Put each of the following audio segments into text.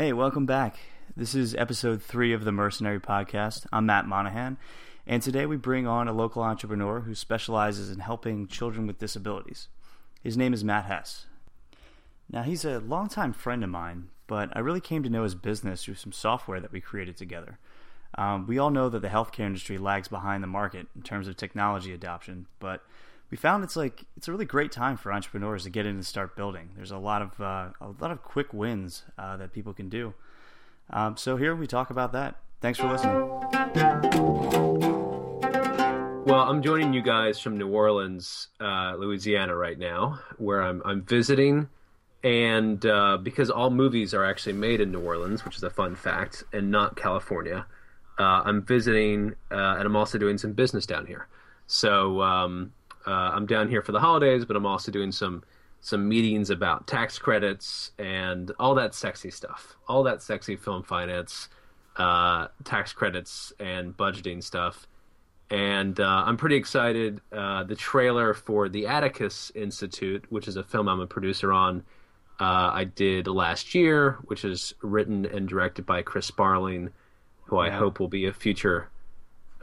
Hey, welcome back. This is episode three of the Mercenary Podcast. I'm Matt Monihan, and today we bring on a local entrepreneur who specializes in helping children with disabilities. His name is Matt Hess. Now, he's a longtime friend of mine, but I really came to know his business through some software that we created together. Um, we all know that the healthcare industry lags behind the market in terms of technology adoption, but we found it's like it's a really great time for entrepreneurs to get in and start building. There's a lot of uh, a lot of quick wins uh, that people can do. Um, so here we talk about that. Thanks for listening. Well, I'm joining you guys from New Orleans, uh, Louisiana, right now, where I'm I'm visiting, and uh, because all movies are actually made in New Orleans, which is a fun fact, and not California, uh, I'm visiting, uh, and I'm also doing some business down here. So um, uh, I'm down here for the holidays, but I'm also doing some some meetings about tax credits and all that sexy stuff, all that sexy film finance, uh, tax credits and budgeting stuff. And uh, I'm pretty excited. Uh, the trailer for the Atticus Institute, which is a film I'm a producer on, uh, I did last year, which is written and directed by Chris Sparling, who I hope will be a future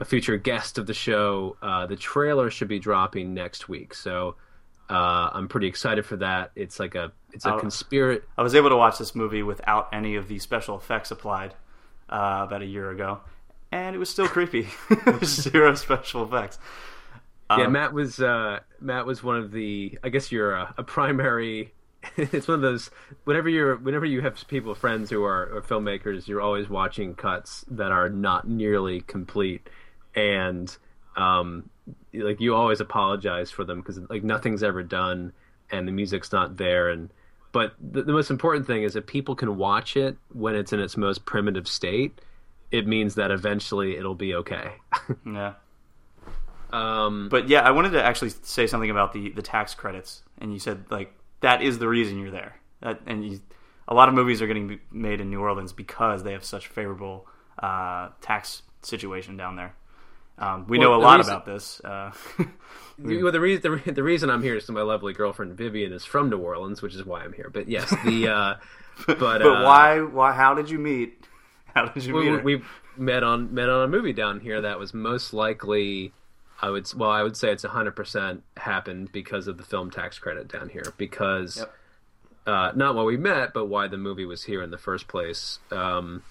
a future guest of the show. Uh, the trailer should be dropping next week, so uh, I'm pretty excited for that. It's like a it's a conspiracy. I was able to watch this movie without any of the special effects applied uh, about a year ago, and it was still creepy. Zero special effects. yeah, Um, Matt was uh, Matt was one of the. I guess you're a, a primary. it's one of those. Whenever you're, whenever you have people, friends who are, are filmmakers, you're always watching cuts that are not nearly complete, and um, like you always apologize for them because like nothing's ever done and the music's not there and. But the, the most important thing is that people can watch it when it's in its most primitive state. It means that eventually it'll be okay. Yeah. um, But yeah, I wanted to actually say something about the the tax credits, and you said like that is the reason you're there. That, and you, a lot of movies are getting made in New Orleans because they have such favorable uh, tax situation down there. Um, we Well, know a lot reason- about this. Uh, Well, the reason the, re- the reason I'm here is that my lovely girlfriend Vivian is from New Orleans, which is why I'm here. But yes, the uh, but but uh, why? Why? How did you meet? How did you meet we, we met on met on a movie down here that was most likely I would well I would say it's 100 percent happened because of the film tax credit down here because Yep. uh, not why we met but why the movie was here in the first place um,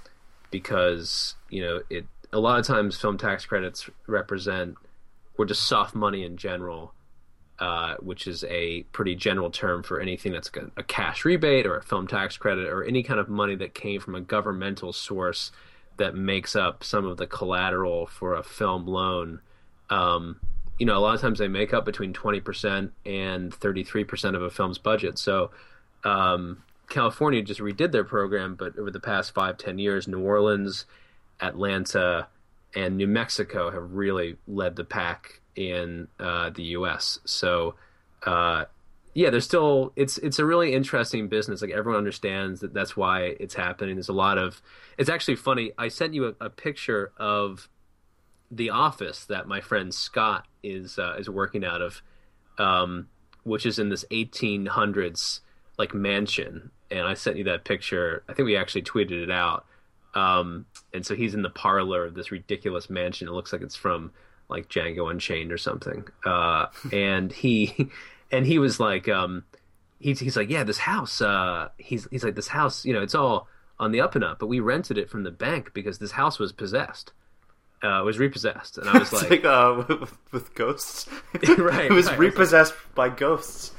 because you know it a lot of times film tax credits represent or just soft money in general uh, which is a pretty general term for anything that's a, cash rebate or a film tax credit or any kind of money that came from a governmental source that makes up some of the collateral for a film loan. Um, you know, a lot of times they make up between 20% and 33% of a film's budget. So, um, California just redid their program, but over the past five, ten years, New Orleans, Atlanta, and New Mexico have really led the pack in uh, the U.S. So, uh, yeah, there's still it's it's a really interesting business. Like everyone understands that that's why it's happening. There's a lot of it's actually funny. I sent you a, a picture of the office that my friend Scott is uh, is working out of, um, which is in this 1800s like mansion. And I sent you that picture. I think we actually tweeted it out. Um, and so he's in the parlor of this ridiculous mansion. It looks like it's from like Django Unchained or something. Uh, and he and he was like, um, he's he's like, yeah, this house. Uh, he's he's like, this house. You know, it's all on the up and up, but we rented it from the bank because this house was possessed. Uh, it was repossessed, and I was like, like uh, with, with ghosts. Right, It was right. repossessed by ghosts.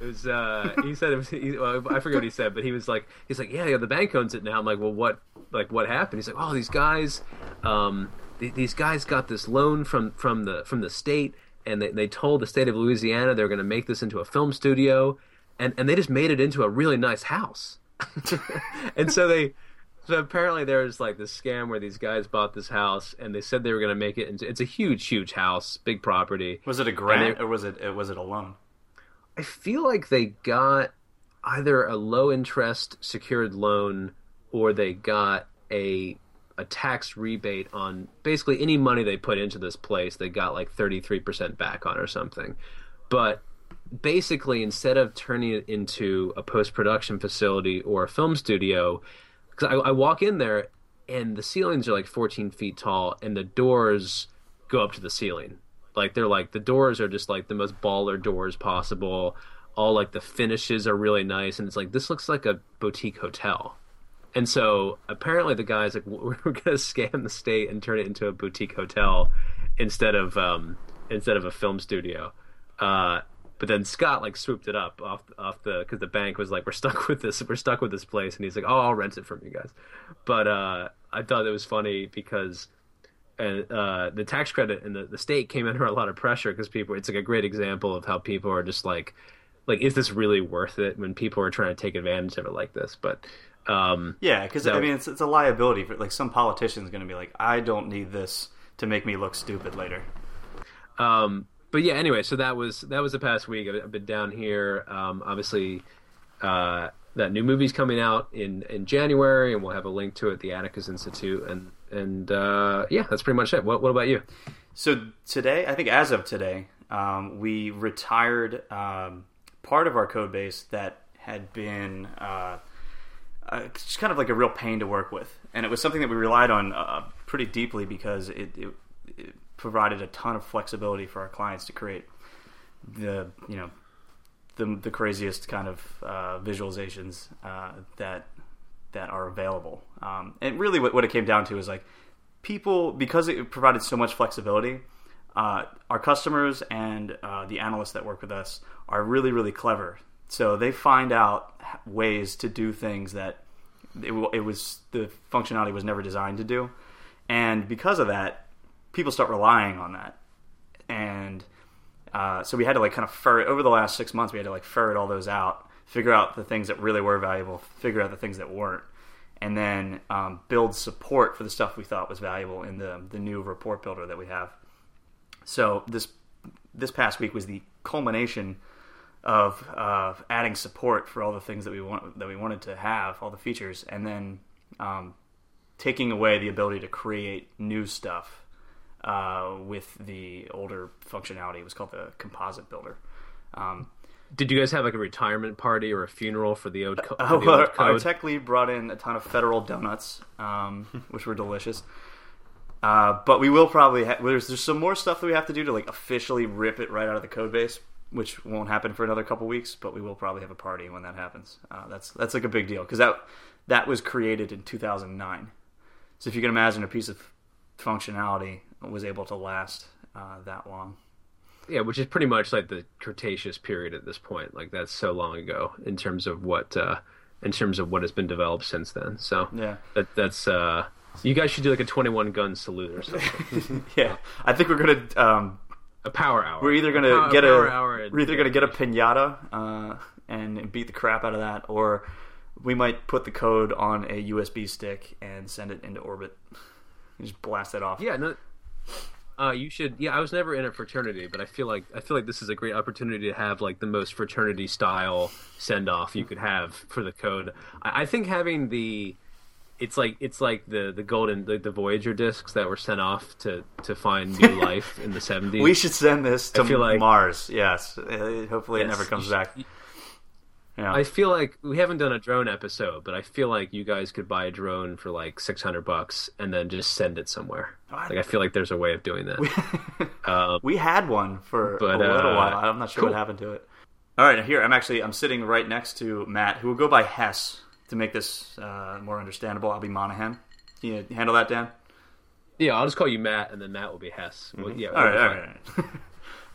It was. Uh, he said it was. He, well, I forget what he said, but he was like, he's like, yeah, yeah, the bank owns it now. I'm like, well, what, like, what happened? He's like, oh, these guys, um, th- these guys got this loan from from the from the state, and they they told the state of Louisiana they're going to make this into a film studio, and and they just made it into a really nice house, and so they. So apparently there's like this scam where these guys bought this house and they said they were going to make it into it's a huge huge house, big property. Was it a grant they- or was it was it a loan? I feel like they got either a low interest secured loan or they got a a tax rebate on basically any money they put into this place. They got like 33% back on or something. But basically instead of turning it into a post-production facility or a film studio, because I, I walk in there and the ceilings are like 14 feet tall and the doors go up to the ceiling. Like they're like the doors are just like the most baller doors possible. All like the finishes are really nice, and it's like this looks like a boutique hotel. And so apparently the guys like we're gonna scam the state and turn it into a boutique hotel instead of um, instead of a film studio. Uh, but then Scott like swooped it up off off the because the bank was like we're stuck with this we're stuck with this place and he's like oh I'll rent it from you guys. But uh, I thought it was funny because and uh, the tax credit and the, the state came under a lot of pressure because people it's like a great example of how people are just like like is this really worth it when people are trying to take advantage of it like this? But um, yeah because i mean it's, it's a liability for like some politician's going to be like i don't need this to make me look stupid later. Um, but yeah anyway so that was that was the past week. I've been down here. Um, obviously uh, that new movie's coming out in in january and we'll have a link to it the atticus institute and and uh, yeah, that's pretty much it. What, what about you? So today, I think as of today, um, we retired um, part of our code base that had been uh, uh, just kind of like a real pain to work with, and it was something that we relied on uh, pretty deeply because it, it, it, provided a ton of flexibility for our clients to create the you know the the craziest kind of uh, visualizations uh, that that are available. Um, and really, what, what it came down to is like people because it provided so much flexibility. Uh, our customers and uh, the analysts that work with us are really, really clever. So they find out ways to do things that it, it was the functionality was never designed to do, and because of that, people start relying on that. And uh, so we had to like kind of ferret over the last six months. We had to like ferret all those out figure out the things that really were valuable, figure out the things that weren't, and then um, build support for the stuff we thought was valuable in the the new report builder that we have. So this this past week was the culmination of uh, adding support for all the things that we want that we wanted to have, all the features, and then um, taking away the ability to create new stuff uh, with the older functionality. It was called the composite builder. Um, did you guys have like a retirement party or a funeral for the old, co- uh, the Our tech lead brought in a ton of federal donuts, um, which were delicious. Uh, but we will probably ha- there's there's some more stuff that we have to do to like officially rip it right out of the code base, which won't happen for another couple weeks. But we will probably have a party when that happens. Uh, that's that's like a big deal because that that was created in 2009. So if you can imagine a piece of functionality was able to last uh, that long yeah, which is pretty much like the Cretaceous period at this point. Like that's so long ago in terms of what uh, in terms of what has been developed since then. So yeah, that that's uh, you guys should do like a twenty one gun salute or something. yeah, I think we're gonna um, a power hour. We're either gonna a get a, a we're either gonna get a pinata uh, and beat the crap out of that, or we might put the code on a USB stick and send it into orbit. just blast it off. Yeah, no, uh, you should. Yeah, I was never in a fraternity, but I feel like I feel like this is a great opportunity to have like the most fraternity style send off you could have for the code. I, I, think having the it's like it's like the the golden the, the Voyager discs that were sent off to to find new life in the seventies. We should send this to like, Mars. Yes, uh, hopefully yes, it never comes should, back. Yeah. I feel like we haven't done a drone episode, but I feel like you guys could buy a drone for like six hundred bucks and then just send it somewhere. Like I feel like there's a way of doing that. We, um, we had one for but, a little uh, while. I'm not sure cool. what happened to it. All right, here I'm actually I'm sitting right next to Matt, who will go by Hess to make this uh, more understandable. I'll be Monihan. Can you handle that, Dan? Yeah, I'll just call you Matt, and then Matt will be Hess. Mm-hmm. Well, yeah. All right, all right, all right.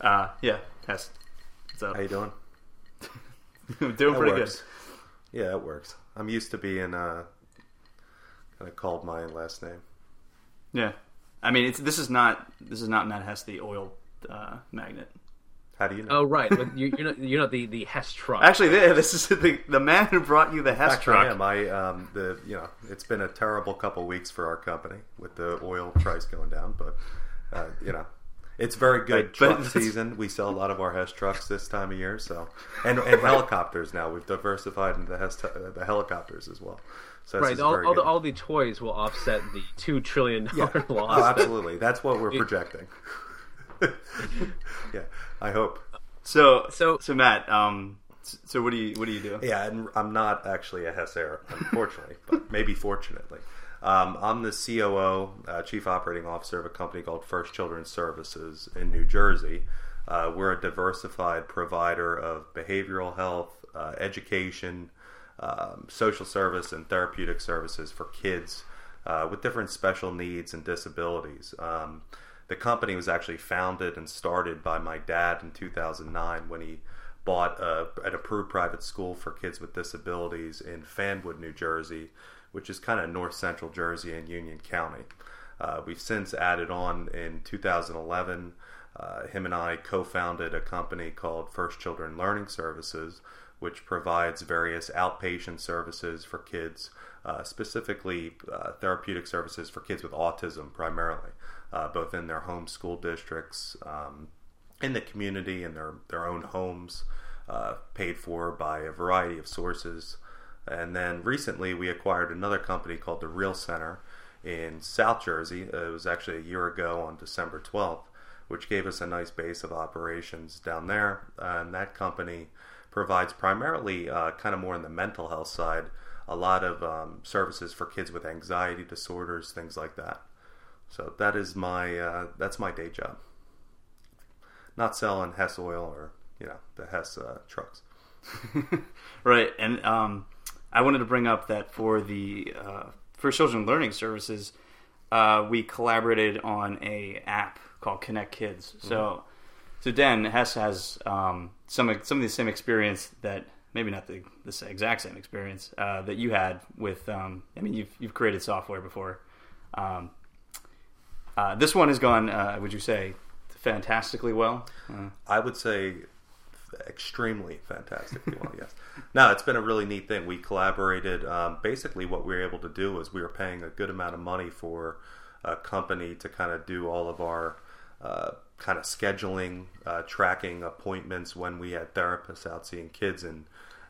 uh, yeah, Hess. What's up? How you doing? doing that pretty works. good. Yeah, it works. I'm used to being uh, kind of called my last name. Yeah, I mean, it's this is not this is not Matt Hess, the oil uh, magnet. How do you know? Oh, right. But you, are not you're not the, the Hess truck. Actually, this is the the man who brought you the Hess fact, truck. I am. I um the you know it's been a terrible couple weeks for our company with the oil price going down, but uh, you know it's very good truck season. We sell a lot of our Hess trucks this time of year, so and, and helicopters now. We've diversified into the, Hess, the helicopters as well. So right, all, all the, all the toys will offset the two trillion dollar yeah. loss. Oh, absolutely, that's what we're projecting. yeah, I hope. So, so, so Matt. Um, So what do you what do you do? Yeah, and I'm not actually a Hess heir, unfortunately, but maybe fortunately. Um, I'm the COO, uh, Chief Operating Officer of a company called First Children's Services in New Jersey. Uh, we're a diversified provider of behavioral health, uh, education, um, social service, and therapeutic services for kids uh, with different special needs and disabilities. Um, the company was actually founded and started by my dad in 2009 when he bought a, an approved private school for kids with disabilities in Fanwood, New Jersey, which is kind of north central Jersey and Union County. Uh, we've since added on in 2011. Uh, him and I co founded a company called First Children Learning Services, which provides various outpatient services for kids, uh, specifically uh, therapeutic services for kids with autism primarily, uh, both in their home school districts, um, in the community, in their, their own homes, uh, paid for by a variety of sources. And then recently we acquired another company called the Real Center in South Jersey. It was actually a year ago on December 12th, which gave us a nice base of operations down there. And that company provides primarily uh, kind of more in the mental health side, a lot of um, services for kids with anxiety disorders, things like that. So that is my uh, that's my day job. Not selling Hess oil or you know the Hess uh, trucks. right, and um, I wanted to bring up that for the uh, for children learning services, uh, we collaborated on a app called Connect Kids. Mm-hmm. So, so Dan Hess has um, some some of the same experience that maybe not the, the exact same experience uh, that you had with. Um, I mean, you've you've created software before. Um, uh, this one has gone. Uh, would you say fantastically well? Uh, I would say extremely fantastically well. Yes. No, it's been a really neat thing. We collaborated. Um, basically, what we were able to do was we were paying a good amount of money for a company to kind of do all of our uh, kind of scheduling, uh, tracking appointments when we had therapists out seeing kids. And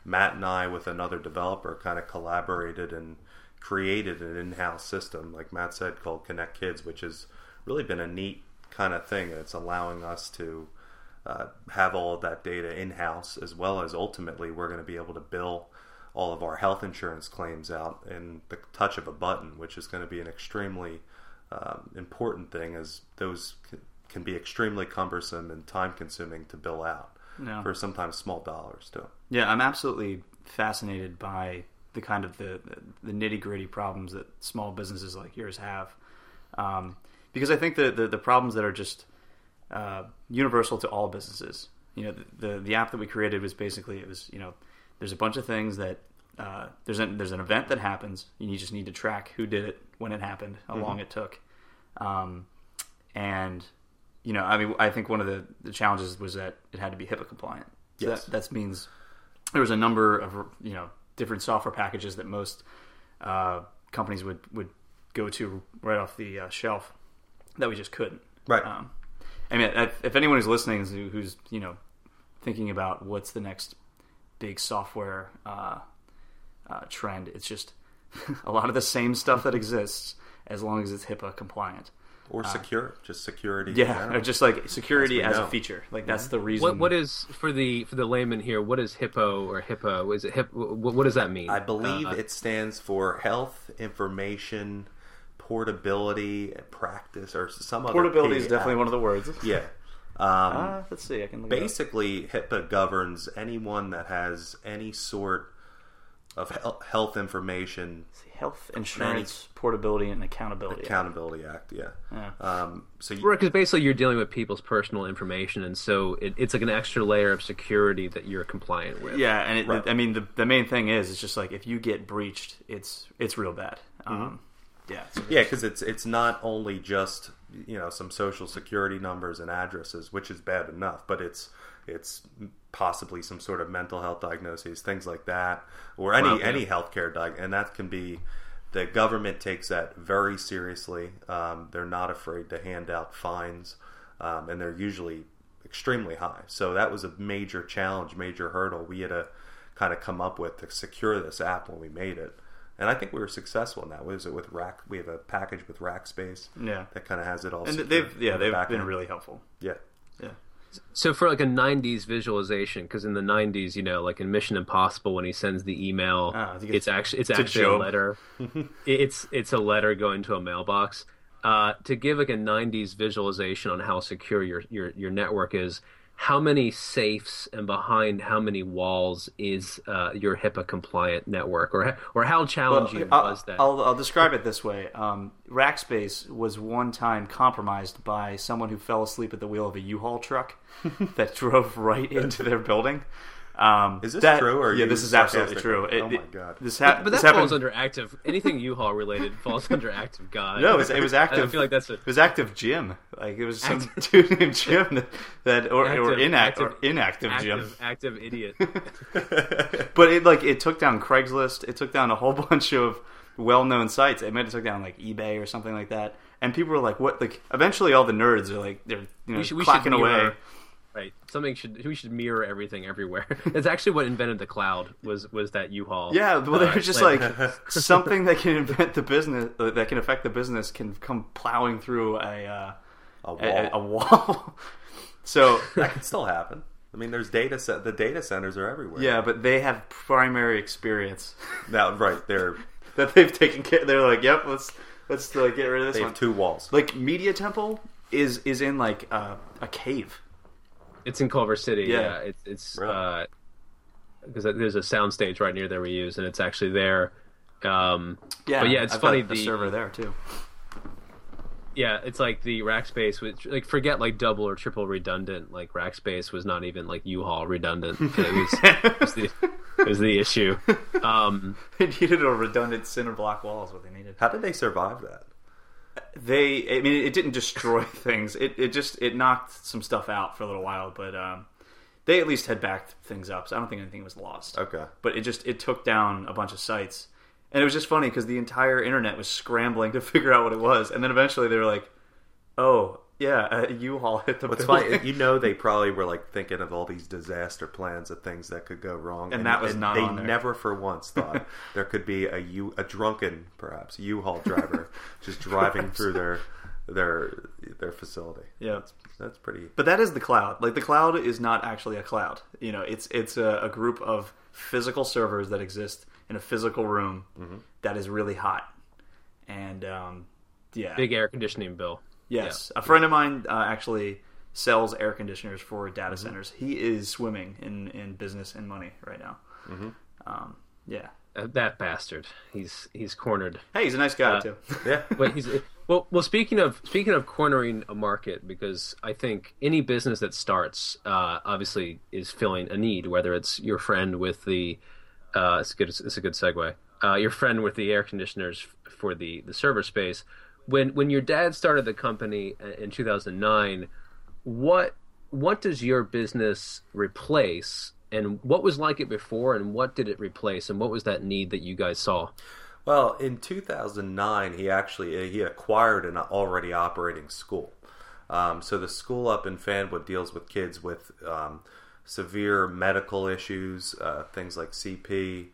Matt and I, with another developer, kind of collaborated and created an in-house system, like Matt said, called Connect Kids, which has really been a neat kind of thing. It's allowing us to uh, have all of that data in house, as well as ultimately we're going to be able to bill all of our health insurance claims out in the touch of a button, which is going to be an extremely um, important thing, as those can be extremely cumbersome and time consuming to bill out yeah. for sometimes small dollars too. Yeah, I'm absolutely fascinated by the kind of the, the, the nitty gritty problems that small businesses like yours have. Um, because I think the, the, the problems that are just uh, universal to all businesses. You know, the, the, the app that we created was basically it was you know there's a bunch of things that uh, there's an there's an event that happens. And you just need to track who did it, when it happened, how mm-hmm. long it took, um, and you know I mean I think one of the, the challenges was that it had to be HIPAA compliant. So yes. that that means there was a number of you know different software packages that most uh, companies would would go to right off the uh, shelf that we just couldn't. Right. Um, I mean, if anyone who's listening who's you know thinking about what's the next big software uh, uh, trend, it's just a lot of the same stuff that exists as long as it's HIPAA compliant or uh, secure, uh, just security. Yeah, or just like security as, as a feature. Like that's mm-hmm. the reason. What, what is for the for the layman here? What is HIPPO or HIPAA? Is it HIP? What, what does that mean? I believe uh, it stands for Health Information portability practice or some portability is definitely one of the words. Yeah. Um, uh, let's see. I can basically HIPAA governs anyone that has any sort of health information. Health Insurance Portability and Accountability Accountability Act. Act yeah. yeah. Um, so because basically you're dealing with people's personal information, and so it, it's like an extra layer of security that you're compliant with. Yeah, and it, right. I mean the the main thing is it's just like if you get breached, it's it's real bad. Mm-hmm. Um, yeah, yeah, because it's it's not only just you know some social security numbers and addresses, which is bad enough, but it's it's possibly some sort of mental health diagnoses, things like that, or any well, yeah. any healthcare diag, and that can be. The government takes that very seriously. Um, they're not afraid to hand out fines, um, and they're usually extremely high. So that was a major challenge, major hurdle we had to kind of come up with to secure this app when we made it and I think we were successful in that. Was it with Rack? We have a package with Rackspace. Yeah, that kind of has it all. And they've yeah they've been really helpful. Yeah, yeah. So for like a '90s visualization, because in the '90s, you know, like in Mission Impossible, when he sends the email, to get it's actually it's to actually a Job. letter. it's it's a letter going to a mailbox. Uh, to give like a '90s visualization on how secure your your your network is, how many safes and behind how many walls is uh, your HIPAA compliant network, or or how challenging I'll, was that? I'll, I'll describe it this way. Um, Rackspace was one time compromised by someone who fell asleep at the wheel of a U-Haul truck that drove right into their building. Um, Is this that- true, or yeah, this is absolutely true. It- Oh my God. This, ha- but, but this that happened. falls under active. Anything U-Haul related falls under active God. no, it was, it was active. I feel like that's a It was active Jim. Like it was some Active- dude named Jim that, that or, or Active- inact or active- inactive Jim. active, active idiot. But it like it took down Craigslist. It took down a whole bunch of well-known sites. It might have took down like eBay or something like that. And people were like, "What?" Like eventually, all the nerds are like they're you know we should, we clacking away. mirror, right? Something should we should mirror everything everywhere. That's actually what invented the cloud. Was was that U-Haul? Yeah, well, they're uh, just like- like something that can invent the business uh, that can affect the business can come plowing through a uh, A a, wall. a wall. so that can still happen. I mean, there's data set. The data centers are everywhere. yeah, but they have primary experience Now, right, they're that they've taken care. They're like, "Yep, let's let's uh, get rid of this they one." have two walls. like Media Temple is is in like uh, a cave. It's in Culver City. Yeah. Yeah, it's it's Really? because there's a soundstage right near there we use, and it's actually there. Um, Yeah, but yeah, it's I've funny. The the server there too. yeah, it's like the Rackspace, which like forget like double or triple redundant. Like Rackspace was not even like U-Haul redundant. It was, it was, the, it was the issue. Um, they needed a redundant cinder block wall is what they needed. How did they survive that? They, I mean, it didn't destroy things. It it just it knocked some stuff out for a little while, but um, they at least had backed things up. So I don't think anything was lost. Okay. But it just it took down a bunch of sites, and it was just funny because the entire internet was scrambling to figure out what it was, and then eventually they were like, "Oh yeah, a U-Haul hit the What's building." funny, you know, they probably were like thinking of all these disaster plans of things that could go wrong, And that was not They on there. never for once thought there could be a U, a drunken, perhaps U-Haul driver just driving through their their their facility. yeah. That's pretty. But that is the cloud. Like the cloud is not actually a cloud. You know, it's it's a, a group of physical servers that exist in a physical room that is really hot. And um, yeah, big air conditioning bill. Yes, a friend of mine uh, actually sells air conditioners for data centers. He is swimming in in business and money right now. Um, yeah. Uh, that bastard. He's he's cornered. Hey, he's a nice guy Uh, too. Yeah. Wait, he's well. Well, speaking of speaking of cornering a market, because I think any business that starts uh, obviously is filling a need. Whether it's your friend with the, uh, it's good. It's a good segue. Uh, your friend with the air conditioners f- for the the server space. When when your dad started the company uh, in 2009, what what does your business replace? And what was like it before, and what did it replace, and what was that need that you guys saw? Well, in 2009, he actually he acquired an already operating school. Um, so the school up in Fanwood deals with kids with um, severe medical issues, uh, things like CP,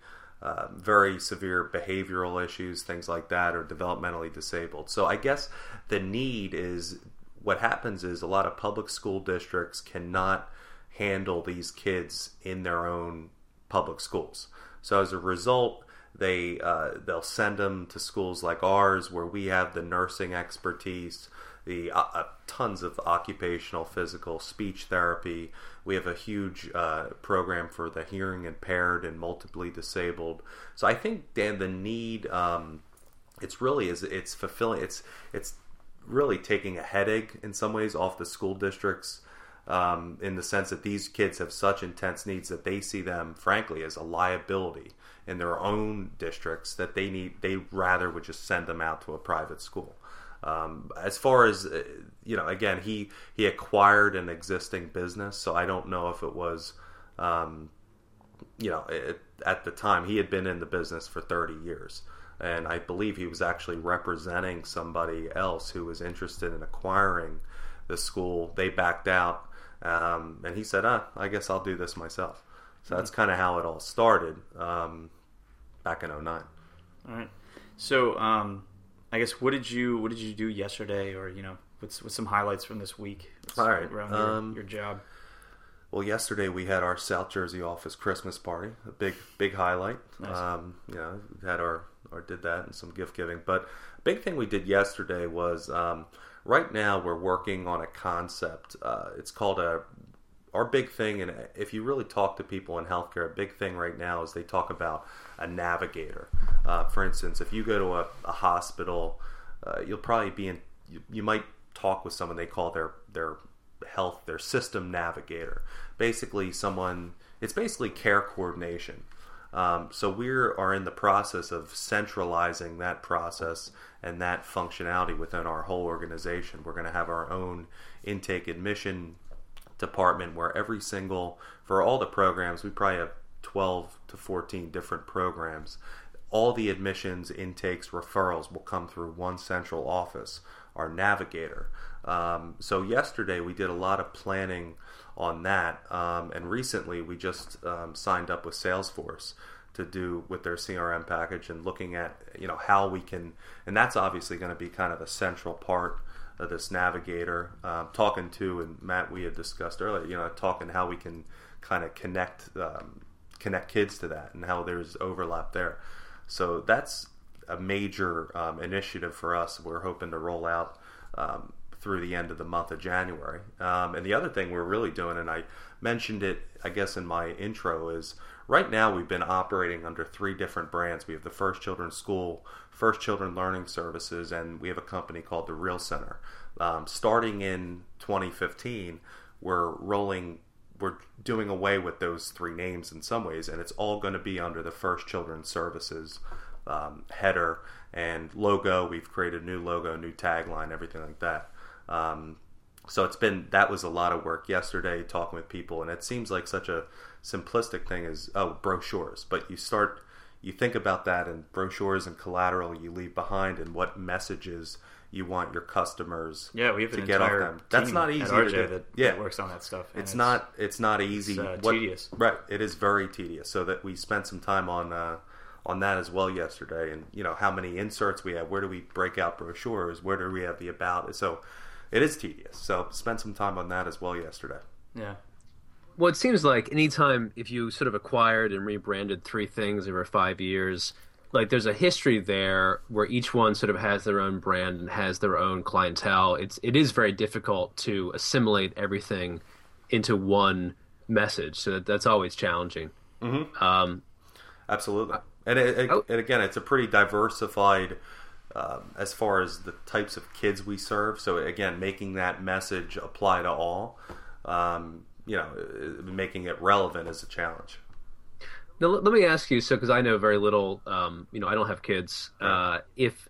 uh, very severe behavioral issues, things like that, or developmentally disabled. So I guess the need is what happens is a lot of public school districts cannot handle these kids in their own public schools. So as a result, they uh, they'll send them to schools like ours where we have the nursing expertise, the uh, uh, tons of occupational, physical, speech therapy. We have a huge uh, program for the hearing impaired and multiply disabled. So I think Dan, the need um, it's really is it's fulfilling. It's it's really taking a headache in some ways off the school districts um, in the sense that these kids have such intense needs that they see them, frankly, as a liability in their own districts that they need. They rather would just send them out to a private school. Um, as far as uh, you know, again, he he acquired an existing business, so I don't know if it was. Um, you know, it, at the time he had been in the business for 30 years. And I believe he was actually representing somebody else who was interested in acquiring the school. They backed out. Um, and he said, ah, I guess I'll do this myself. So that's kind of how it all started um, back in 09. All right. So, um, I guess what did you what did you do yesterday, or you know, what's what's some highlights from this week All right, around um, your, your job? Well, yesterday we had our South Jersey office Christmas party, a big big highlight. Nice. Um, you know, had our or did that and some gift giving. But a big thing we did yesterday was um, right now we're working on a concept. Uh, it's called a our big thing, and if you really talk to people in healthcare, a big thing right now is they talk about a navigator. Uh, for instance, if you go to a, a hospital, uh, you'll probably be in. You, you might talk with someone they call their their health their system navigator. Basically, someone. It's basically care coordination. Um, so we are in the process of centralizing that process and that functionality within our whole organization. We're going to have our own intake admission department where every single for all the programs we probably have 12 to 14 different programs all the admissions intakes referrals will come through one central office our navigator um, so yesterday we did a lot of planning on that um, and recently we just um, signed up with salesforce to do with their crm package and looking at you know how we can and that's obviously going to be kind of a central part of this navigator. Um, talking to and Matt, we had discussed earlier. You know, talking how we can kind of connect um, connect kids to that and how there's overlap there. So that's a major um, initiative for us. We're hoping to roll out um, through the end of the month of January. Um, and the other thing we're really doing, and I mentioned it, I guess, in my intro, is right now we've been operating under three different brands. We have the First Children's School, First Children Learning Services, and we have a company called the Real Center. Um, starting in 2015, we're rolling, we're doing away with those three names in some ways, and it's all going to be under the First Children's Services um, header and logo. We've created a new logo, new tagline, everything like that. Um, so it's been that was a lot of work yesterday talking with people, and it seems like such a simplistic thing as oh brochures, but you start you think about that and brochures and collateral you leave behind and what messages you want your customers yeah, we have to an get off entire them. That's team not easy RJ to do. That, yeah, that works on that stuff. and it's, not it's not easy. uh, What- tedious. right? It is very tedious. So that we spent some time on uh, on that as well yesterday, and you know how many inserts we have. Where do we break out brochures? Where do we have the about? So it is tedious. So spent some time on that as well yesterday. Yeah, Well, it seems like anytime if you sort of acquired and rebranded three things over five years, like there's a history there where each one sort of has their own brand and has their own clientele. It's it is very difficult to assimilate everything into one message. So that, that's always challenging. Um, Absolutely. And, it, it- Oh. and again, it's a pretty diversified um, as far as the types of kids we serve. So again, making that message apply to all, um, you know, uh, making it relevant is a challenge. Now, let, me ask you, so because I know very little, um, you know, I don't have kids. Uh, if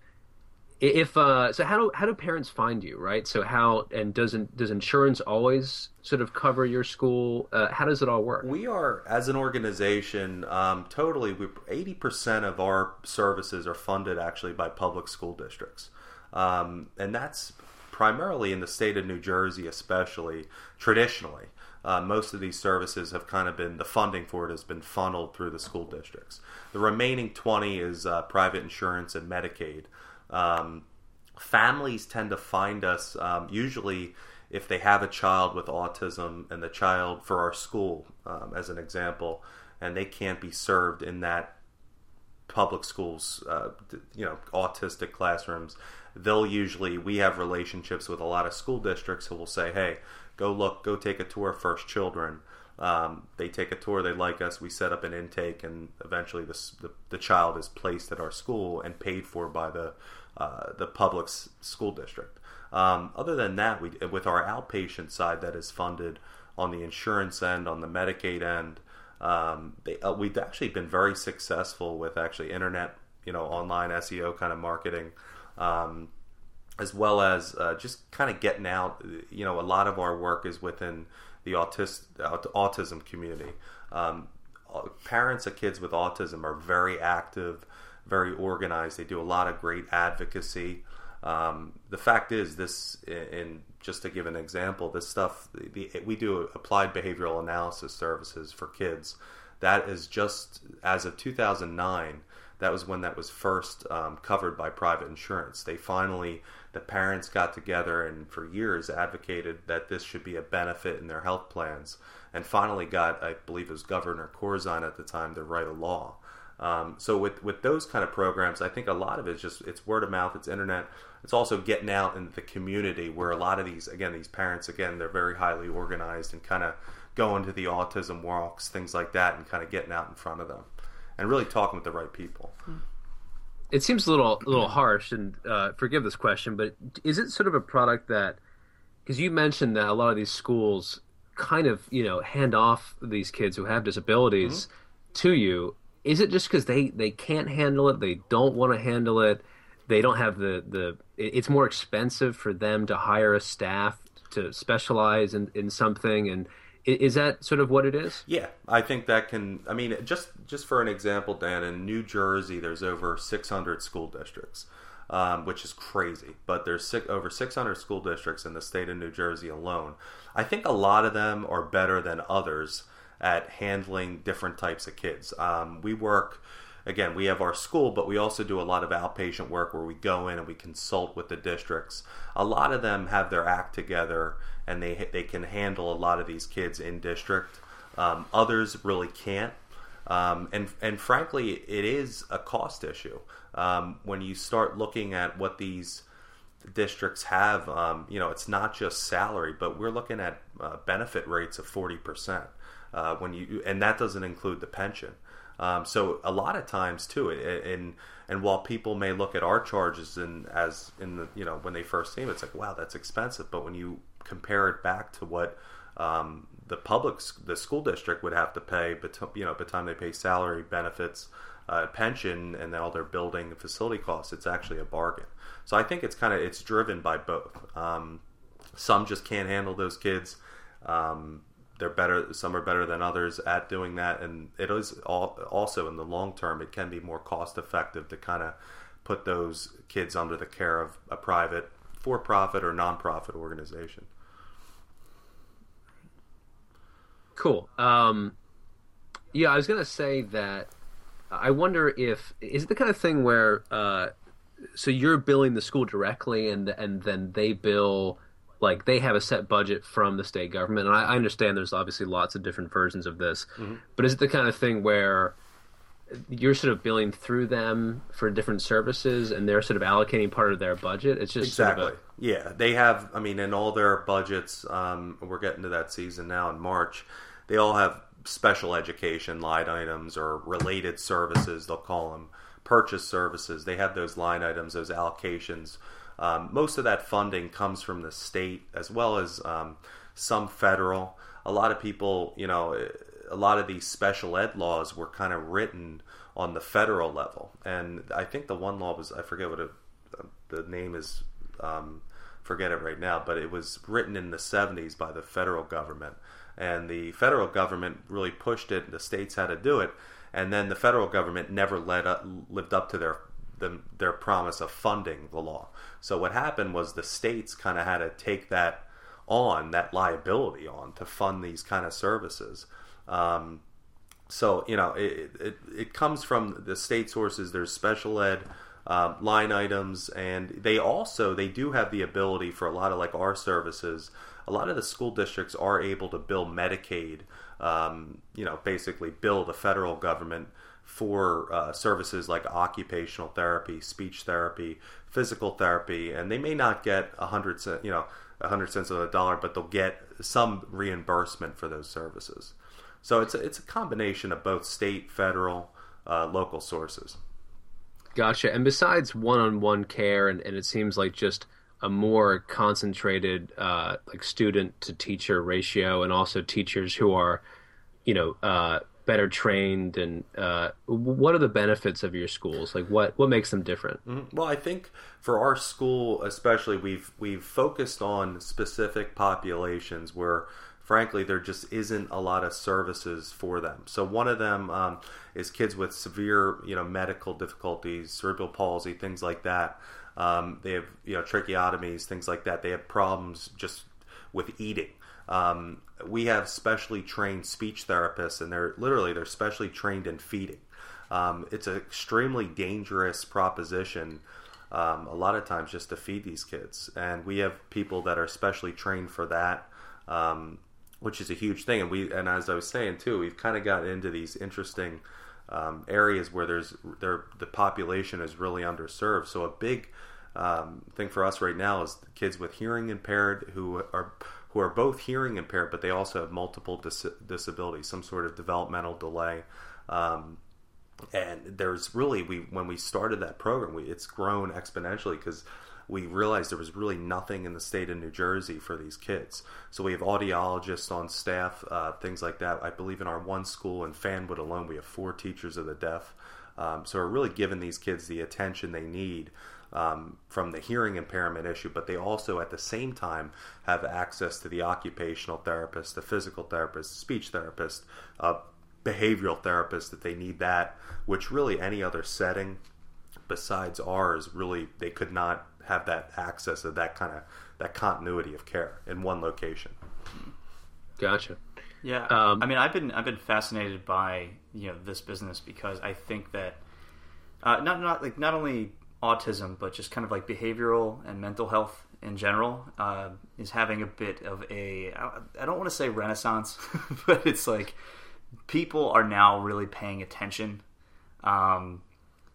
if uh, so, how do how do parents find you, right? So how and doesn't does insurance always sort of cover your school? Uh, how does it all work? We are, as an organization, um, totally. We eighty percent of our services are funded actually by public school districts, um, and that's primarily in the state of New Jersey, especially traditionally. Uh, most of these services have kind of been the funding for it has been funneled through the school districts. The remaining twenty is uh, private insurance and Medicaid. Um, families tend to find us um, usually if they have a child with autism and the child for our school um, as an example and they can't be served in that public schools uh, you know autistic classrooms they'll usually we have relationships with a lot of school districts who will say hey go look go take a tour first children. Um, they take a tour they like us we set up an intake and eventually this, the, the child is placed at our school and paid for by the uh, the public school district. Um, other than that we with our outpatient side that is funded on the insurance end on the medicaid end um, they, uh, we've actually been very successful with actually internet you know online seo kind of marketing. Um, as well as uh, just kind of getting out. You know, a lot of our work is within the autis- aut- autism community. Um, uh, parents of kids with autism are very active, very organized. They do a lot of great advocacy. Um, the fact is, this, and just to give an example, this stuff the, we do applied behavioral analysis services for kids. That is just as of 2009 that was when that was first um, covered by private insurance. They finally, the parents got together and for years advocated that this should be a benefit in their health plans, and finally got, I believe it was Governor Corzine at the time, to write a law. Um, so with with those kind of programs, I think a lot of it is just it's word of mouth, it's internet. It's also getting out in the community where a lot of these, again, these parents, again, they're very highly organized and kind of going to the autism walks, things like that, and kind of getting out in front of them and really talking with the right people. It seems a little a little harsh, and uh, forgive this question, but is it sort of a product that because you mentioned that a lot of these schools kind of you know hand off these kids who have disabilities mm-hmm. to you is it just because they they can't handle it they don't want to handle it they don't have the the it's more expensive for them to hire a staff to specialize in, in something and is that sort of what it is? Yeah i think that can i mean just just for an example dan in new jersey there's over 600 school districts um, which is crazy but there's six, over 600 school districts in the state of new jersey alone. I think a lot of them are better than others at handling different types of kids. Um, we work again, we have our school, but we also do a lot of outpatient work where we go in and we consult with the districts. A lot of them have their act together and they they can handle a lot of these kids in district. Um, others really can't. Um, and and frankly, it is a cost issue um, when you start looking at what these districts have. Um, you know, it's not just salary, but we're looking at uh, benefit rates of forty percent. Uh, when you and that doesn't include the pension. Um, so a lot of times too, and and while people may look at our charges and as in the you know when they first see them, it's like wow that's expensive. But when you compare it back to what um, the public the school district would have to pay, but you know by the time they pay salary, benefits, uh, pension, and all their building and facility costs, it's actually a bargain. So I think it's kind of it's driven by both. Um, some just can't handle those kids. Um, they're better some are better than others at doing that. And it is all, also in the long term it can be more cost effective to kind of put those kids under the care of a private for profit or nonprofit organization. Cool. Um, yeah i was going to say that i wonder if is it the kind of thing where uh, so you're billing the school directly and and then they bill like they have a set budget from the state government and I, I understand there's obviously lots of different versions of this mm-hmm. but is it the kind of thing where you're sort of billing through them for different services and they're sort of allocating part of their budget? It's just exactly sort of a... yeah they have i mean in all their budgets um, we're getting to that season now in march they all have special education line items or related services they'll call them purchase services. They have those line items those allocations um, most of that funding comes from the state as well as um, some federal. A lot of people, you know, a lot of these special ed laws were kind of written on the federal level, and I think the one law was I forget what it, the name is. Um, forget it right now, but it was written in the 70s by the federal government. And the federal government really pushed it, the states had to do it. And then the federal government never led up, lived up to their the, their promise of funding the law. So what happened was the states kind of had to take that on, that liability on, to fund these kind of services. Um, so you know, it, it, it comes from the state sources. There's special ed. Um, line items and they also they do have the ability for a lot of like our services a lot of the school districts are able to bill medicaid um, you know basically bill the federal government for uh, services like occupational therapy, speech therapy, physical therapy, and they may not get a hundred cent, you know, a hundred cents on the dollar, but they'll get some reimbursement for those services. So it's a, it's a combination of both state, federal, uh, local sources. Gotcha. And besides one-on-one care, and, and it seems like just a more concentrated uh, like student to teacher ratio, and also teachers who are, you know, uh, better trained and uh, what are the benefits of your schools? Like what what makes them different? Mm-hmm. well i think for our school especially we've we've focused on specific populations where frankly there just isn't a lot of services for them. So one of them um, is kids with severe you know medical difficulties cerebral palsy things like that. Um, they have you know tracheotomies things like that. They have problems just with eating. Um, we have specially trained speech therapists, and they're literally they're specially trained in feeding. Um, it's an extremely dangerous proposition. Um, a lot of times, just to feed these kids, and we have people that are specially trained for that, um, which is a huge thing. And we, and as I was saying too, we've kind of got into these interesting um, areas where there's there the population is really underserved. So a big um, thing for us right now is kids with hearing impaired who are who are both hearing impaired, but they also have multiple dis- disabilities, some sort of developmental delay. Um, and there's really we when we started that program, we, it's grown exponentially because we realized there was really nothing in the state of New Jersey for these kids. So we have audiologists on staff, uh, things like that. I believe in our one school in Fanwood alone, we have four teachers of the deaf. Um, so we're really giving these kids the attention they need um, from the hearing impairment issue, but they also at the same time have access to the occupational therapist, the physical therapist, speech therapist, uh, behavioral therapist if they need that, which really any other setting besides ours really they could not have that access of that kind of that continuity of care in one location. Gotcha. Yeah, um, I mean, I've been I've been fascinated by you know this business because I think that uh, not not like not only autism, but just kind of like behavioral and mental health in general uh, is having a bit of a I don't want to say renaissance, but it's like people are now really paying attention um,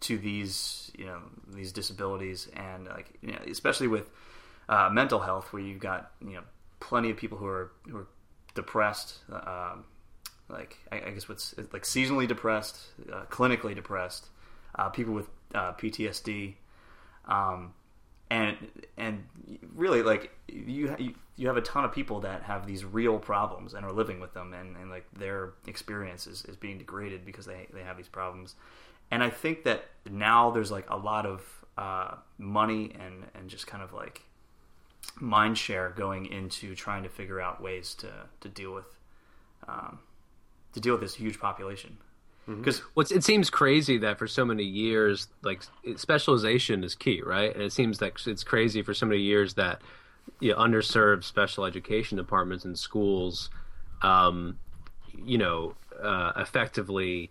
to these you know these disabilities and like you know, especially with uh, mental health where you've got you know plenty of people who are who are depressed. Um, like I, I, guess what's like seasonally depressed, uh, clinically depressed, uh, people with uh, PTSD, um, and and really like you, you have a ton of people that have these real problems and are living with them, and, and like their experience is, is being degraded because they they have these problems, and I think that now there's like a lot of uh, money and and just kind of like mind share going into trying to figure out ways to to deal with um, to deal with this huge population because mm-hmm. what's it seems crazy that for so many years like specialization is key right and it seems that it's crazy for so many years that you know, underserved special education departments and schools um, you know uh, effectively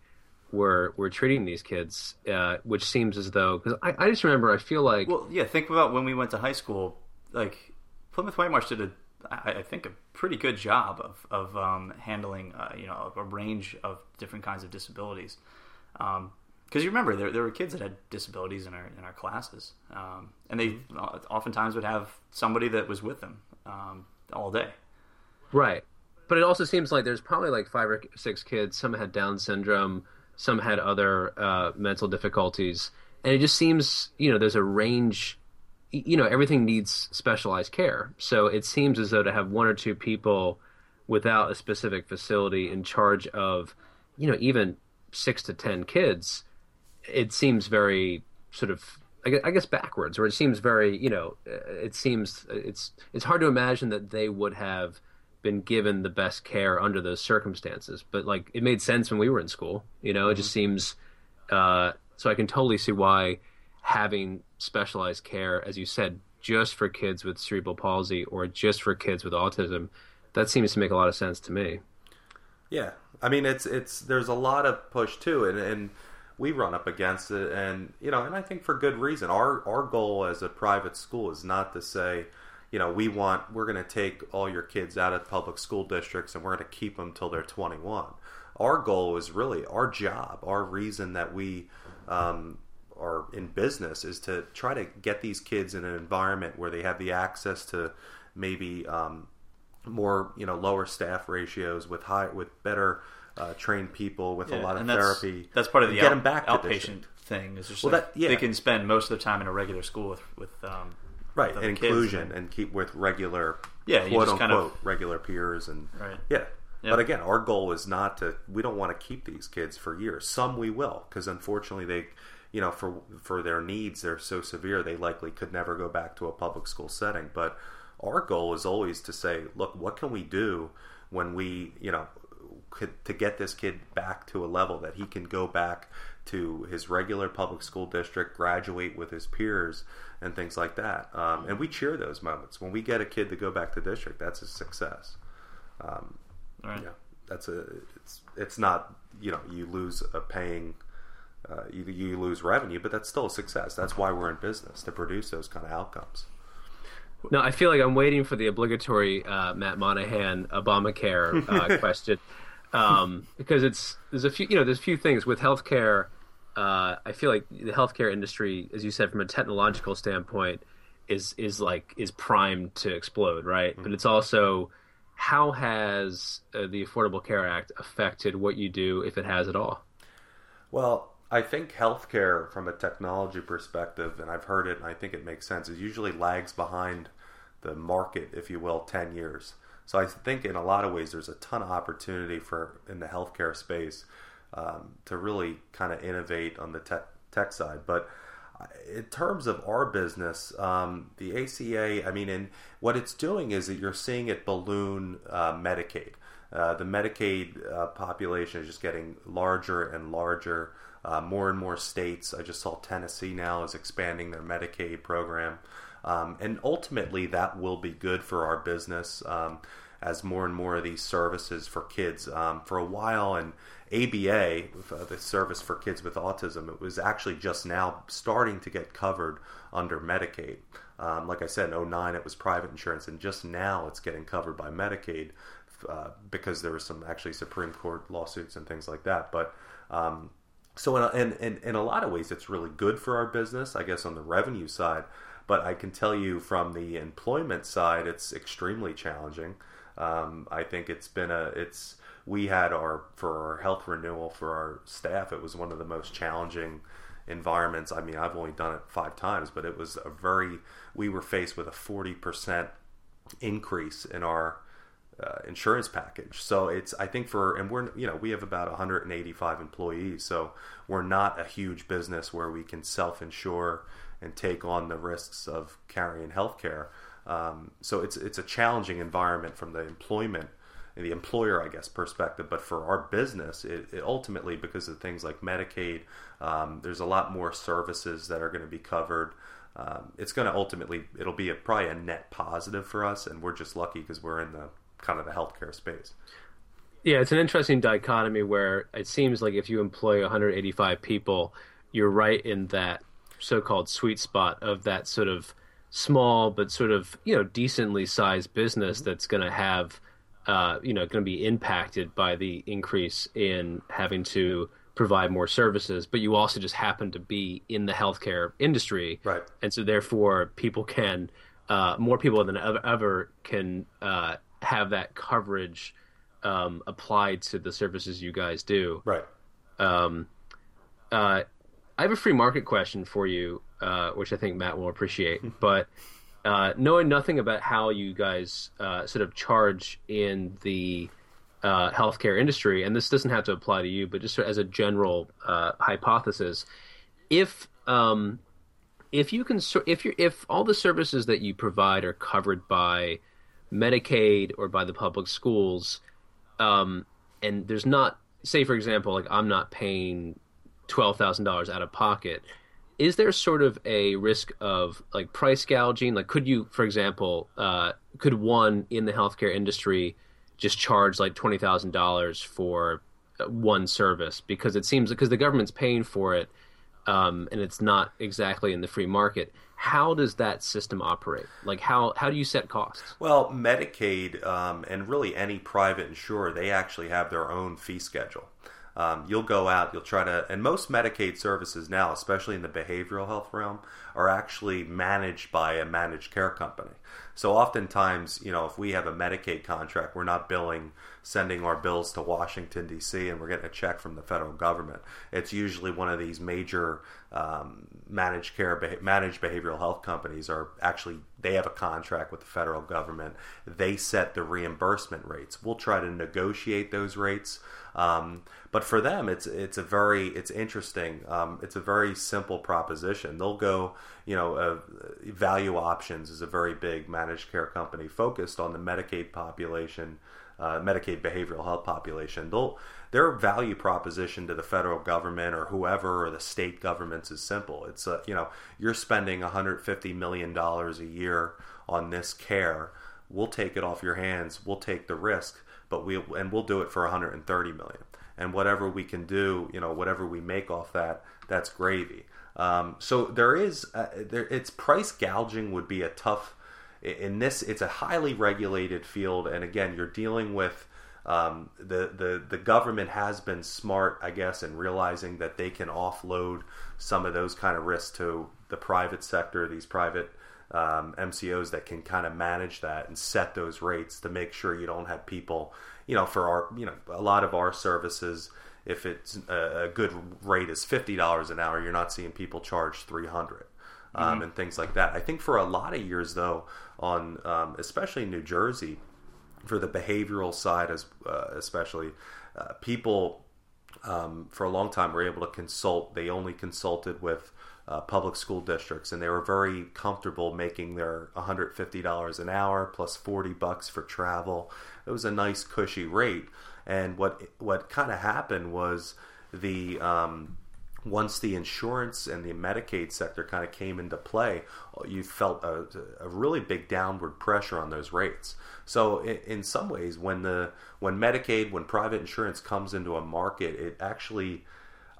were were treating these kids uh, which seems as though because I, I just remember i feel like well yeah think about when we went to high school like plymouth whitemarsh did a I, I think a pretty good job of of um, handling uh, you know a range of different kinds of disabilities. Because um, you remember there, there were kids that had disabilities in our in our classes, um, and they oftentimes would have somebody that was with them um, all day. Right, but it also seems like there's probably like five or six kids. Some had Down syndrome, some had other uh, mental difficulties, and it just seems you know there's a range you know everything needs specialized care so it seems as though to have one or two people without a specific facility in charge of you know even six to ten kids it seems very sort of I guess backwards, or it seems very, you know, it seems it's it's hard to imagine that they would have been given the best care under those circumstances. But like, it made sense when we were in school, you know. Mm-hmm. It just mm-hmm. seems uh, so. I can totally see why having specialized care, as you said, just for kids with cerebral palsy or just for kids with autism, that seems to make a lot of sense to me. Yeah, I mean, it's it's there's a lot of push too, and and we run up against it, and you know, and I think for good reason. Our our goal as a private school is not to say, you know, we want we're going to take all your kids out of public school districts and we're going to keep them till they're 21. Our goal is really our job, our reason that we um, are in business is to try to get these kids in an environment where they have the access to maybe um, more you know lower staff ratios with high with better uh, trained people with yeah, a lot of that's, therapy. That's part of the get out, them back outpatient thing. Is just well, like that, yeah. they can spend most of the time in a regular school with with um, right with inclusion and, and, keep with regular yeah quote unquote kind of, regular peers and right. yeah. Yep. But again, our goal is not to. We don't want to keep these kids for years. Some we will, because unfortunately they you know, for for their needs, they're so severe they likely could never go back to a public school setting. But our goal is always to say, look, what can we do when we, you know, could, to get this kid back to a level that he can go back to his regular public school district, graduate with his peers, and things like that. Um, and we cheer those moments when we get a kid to go back to district. That's a success. Um, right. Yeah, that's a. It's it's not you know you lose a paying uh, you, you lose revenue, but that's still a success. That's why we're in business to produce those kind of outcomes. No, I feel like I'm waiting for the obligatory uh, Matt Monihan Obamacare uh, question um, because it's there's a few you know there's a few things with healthcare. Uh, I feel like the healthcare industry, as you said, from a technological standpoint, is is like is primed to explode, right? Mm-hmm. But it's also how has uh, the Affordable Care Act affected what you do, if it has at all? Well, I think healthcare, from a technology perspective, and I've heard it, and I think it makes sense, is usually lags behind the market, if you will, ten years. So I think in a lot of ways, there's a ton of opportunity for in the healthcare space um, to really kind of innovate on the tech tech side, but in terms of our business, um, the ACA, I mean, and what it's doing is that you're seeing it balloon uh, Medicaid. Uh, the Medicaid uh, population is just getting larger and larger. Uh, more and more states. I just saw Tennessee now is expanding their Medicaid program, um, and ultimately that will be good for our business um, as more and more of these services for kids. Um, for a while, and ABA, uh, the service for kids with autism, it was actually just now starting to get covered under Medicaid. Um, like I said, in 09 it was private insurance, and just now it's getting covered by Medicaid uh, because there were some actually Supreme Court lawsuits and things like that. But um, so, in a, in, in, in a lot of ways, it's really good for our business, I guess, on the revenue side. But I can tell you from the employment side, it's extremely challenging. Um, I think it's been a it's we had our for our health renewal for our staff. It was one of the most challenging environments. I mean, I've only done it five times, but it was a very. We were faced with a forty percent increase in our uh, insurance package. So it's I think for and we're you know we have about 185 employees, so we're not a huge business where we can self-insure and take on the risks of carrying healthcare. Um, so it's it's a challenging environment from the employment the employer, I guess, perspective. But for our business, it, it ultimately, because of things like Medicaid, um, there's a lot more services that are going to be covered. Um, it's going to ultimately, it'll be a, probably a net positive for us, and we're just lucky because we're in the kind of the healthcare space. Yeah, it's an interesting dichotomy where it seems like if you employ 185 people, you're right in that so-called sweet spot of that sort of small but sort of you know decently sized business that's going to have uh, you know, going to be impacted by the increase in having to provide more services, but you also just happen to be in the healthcare industry, right? And so therefore, people can uh, more people than ever, ever can uh, have that coverage um, applied to the services you guys do, right? Um, uh, I have a free market question for you, uh, which I think Matt will appreciate, but uh, knowing nothing about how you guys uh, sort of charge in the uh, healthcare industry, and this doesn't have to apply to you, but just as a general uh, hypothesis, if um, if you can, if you if all the services that you provide are covered by Medicaid or by the public schools, um, and there's not, say for example, like I'm not paying twelve thousand dollars out of pocket is there sort of a risk of like price gouging? Like, could you, for example, uh, could one in the healthcare industry just charge like twenty thousand dollars for uh, one service because it seems because the government's paying for it um, and it's not exactly in the free market? How does that system operate? Like, how how do you set costs? Well, Medicaid um, and really any private insurer, they actually have their own fee schedule. Um, you'll go out, you'll try to, and most Medicaid services now, especially in the behavioral health realm, are actually managed by a managed care company. So oftentimes, you know, if we have a Medicaid contract, we're not billing, sending our bills to Washington D.C. and we're getting a check from the federal government. It's usually one of these major um, managed care, managed behavioral health companies are actually they have a contract with the federal government. They set the reimbursement rates. We'll try to negotiate those rates. Um, but for them, it's it's a very it's interesting. Um, it's a very simple proposition. They'll go, you know, uh, Value Options is a very big managed care company focused on the Medicaid population, uh, Medicaid behavioral health population. They'll their value proposition to the federal government or whoever or the state governments is simple. It's uh, you know you're spending 150 million dollars a year on this care. We'll take it off your hands. We'll take the risk, but we and we'll do it for 130 million and whatever we can do, you know, whatever we make off that, that's gravy. Um, so there is, uh, there, it's price gouging would be a tough. In this, it's a highly regulated field, and again, you're dealing with um, the the the government has been smart, I guess, in realizing that they can offload some of those kind of risks to the private sector, these private um, MCOs that can kind of manage that and set those rates to make sure you don't have people, you know, for our, you know, a lot of our services, if it's a, a good rate is fifty dollars an hour, you're not seeing people charge three hundred. Um, mm-hmm. and things like that. I think for a lot of years, though, on um, especially New Jersey, for the behavioral side, as uh, especially uh, people um, for a long time were able to consult. They only consulted with uh, public school districts, and they were very comfortable making their $150 an hour plus 40 bucks for travel. It was a nice, cushy rate. And what what kind of happened was the um, once the insurance and the Medicaid sector kind of came into play, you felt a, a really big downward pressure on those rates. So in, in, some ways, when the when Medicaid, when private insurance comes into a market, it actually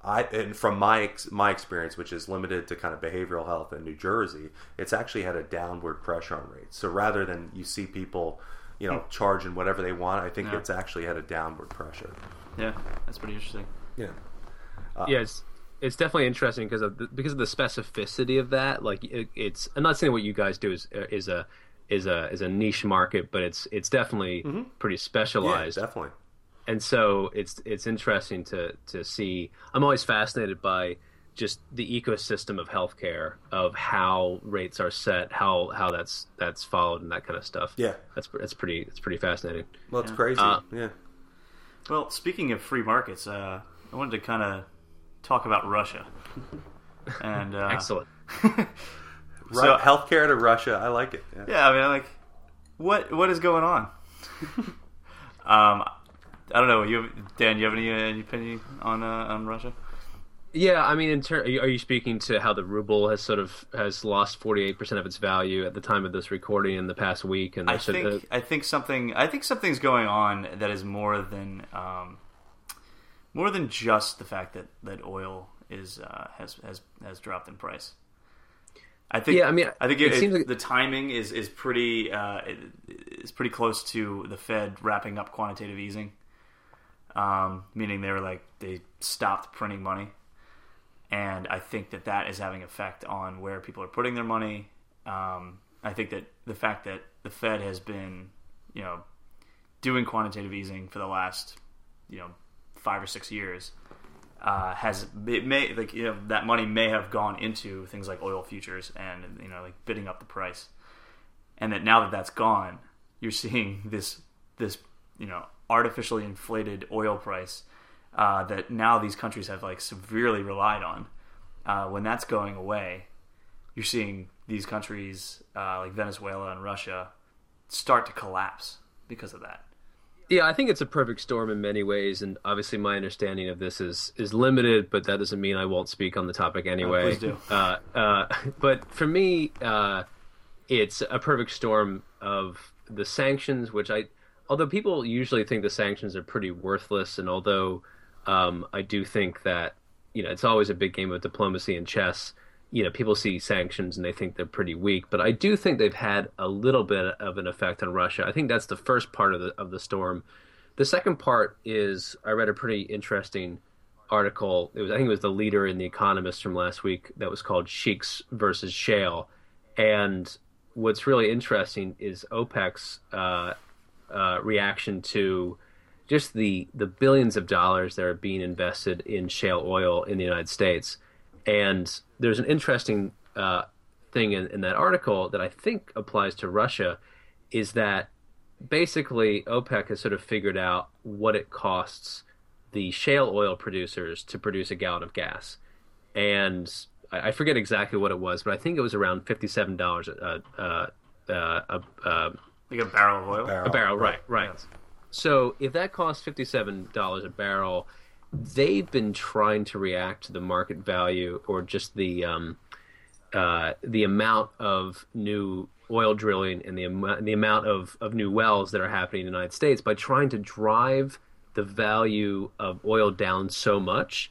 I and from my my experience, which is limited to kind of behavioral health in New Jersey, it's actually had a downward pressure on rates. So rather than you see people, you know, charging whatever they want, I think yeah. it's actually had a downward pressure. Yeah, that's pretty interesting. Yeah. Uh, yeah, it's it's definitely interesting because of the, because of the specificity of that. Like it, it's, I'm not saying what you guys do is is a is a is a niche market, but it's it's definitely mm-hmm. pretty specialized. Yeah, definitely. And so it's it's interesting to to see. I'm always fascinated by just the ecosystem of healthcare, of how rates are set, how how that's that's followed, and that kind of stuff. Yeah, that's that's pretty it's pretty fascinating. Well, it's yeah. crazy. Uh, yeah. Well, speaking of free markets, uh, I wanted to kind of talk about Russia. And uh, excellent. so healthcare to Russia, I like it. Yeah. yeah, I mean, I like, what what is going on? um, I don't know. You, Dan, you have any, uh, any opinion on uh, on Russia? Yeah, I mean, in ter- are, you, speaking to how the ruble has sort of has lost forty eight percent of its value at the time of this recording in the past week? And I think uh, I think something I think something's going on that is more than um, more than just the fact that, that oil is uh, has has has dropped in price. I think. Yeah, I mean, I think it, it seems like... the timing is is pretty uh, is pretty close to the Fed wrapping up quantitative easing, um, meaning they were like they stopped printing money, and I think that that is having effect on where people are putting their money. Um, I think that the fact that the Fed has been, you know, doing quantitative easing for the last, you know, five or six years uh, has it may like you know that money may have gone into things like oil futures and you know like bidding up the price, and that now that that's gone, you're seeing this this you know artificially inflated oil price uh, that now these countries have like severely relied on. Uh, when that's going away, you're seeing these countries uh, like Venezuela and Russia start to collapse because of that. Yeah, I think it's a perfect storm in many ways, and obviously my understanding of this is is limited, but that doesn't mean I won't speak on the topic anyway. Oh, please do. Uh, uh, but for me, uh, it's a perfect storm of the sanctions, which I, although people usually think the sanctions are pretty worthless, and although um, I do think that you know it's always a big game of diplomacy and chess you know, people see sanctions and they think they're pretty weak, but I do think they've had a little bit of an effect on Russia. I think that's the first part of the of the storm. The second part is I read a pretty interesting article. It was I think it was the leader in the Economist from last week that was called Sheiks versus Shale, and what's really interesting is OPEC's uh, uh, reaction to just the the billions of dollars that are being invested in shale oil in the United States and there's an interesting uh, thing in, in that article that I think applies to Russia is that basically OPEC has sort of figured out what it costs the shale oil producers to produce a gallon of gas. And I, I forget exactly what it was, but I think it was around fifty-seven dollars uh, uh, uh, a, a, a, a, like a barrel of oil. A barrel, a barrel right, right. Yes. So if that costs fifty-seven dollars a barrel, they've been trying to react to the market value or just the um, uh, the amount of new oil drilling and the, the amount of, of new wells that are happening in the United States by trying to drive the value of oil down so much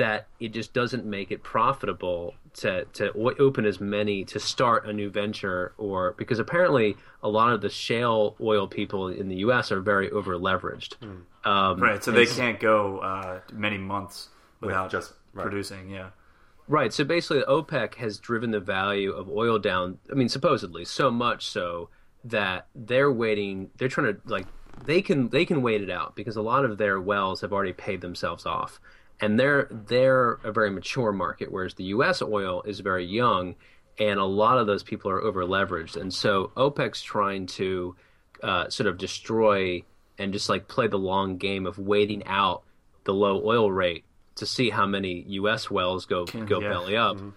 that it just doesn't make it profitable to to open as many to start a new venture or because apparently a lot of the shale oil people in the U.S. are very over leveraged. Mm. Um, right, so they can't go uh, many months without With just right. producing. Yeah. Right. So basically, OPEC has driven the value of oil down. I mean, supposedly so much so that they're waiting. They're trying to like they can they can wait it out because a lot of their wells have already paid themselves off and they're they're a very mature market, whereas the U.S. oil is very young, and a lot of those people are over leveraged, and so OPEC's trying to uh, sort of destroy and just like play the long game of waiting out the low oil rate to see how many U.S. wells go go yeah. belly up, mm-hmm.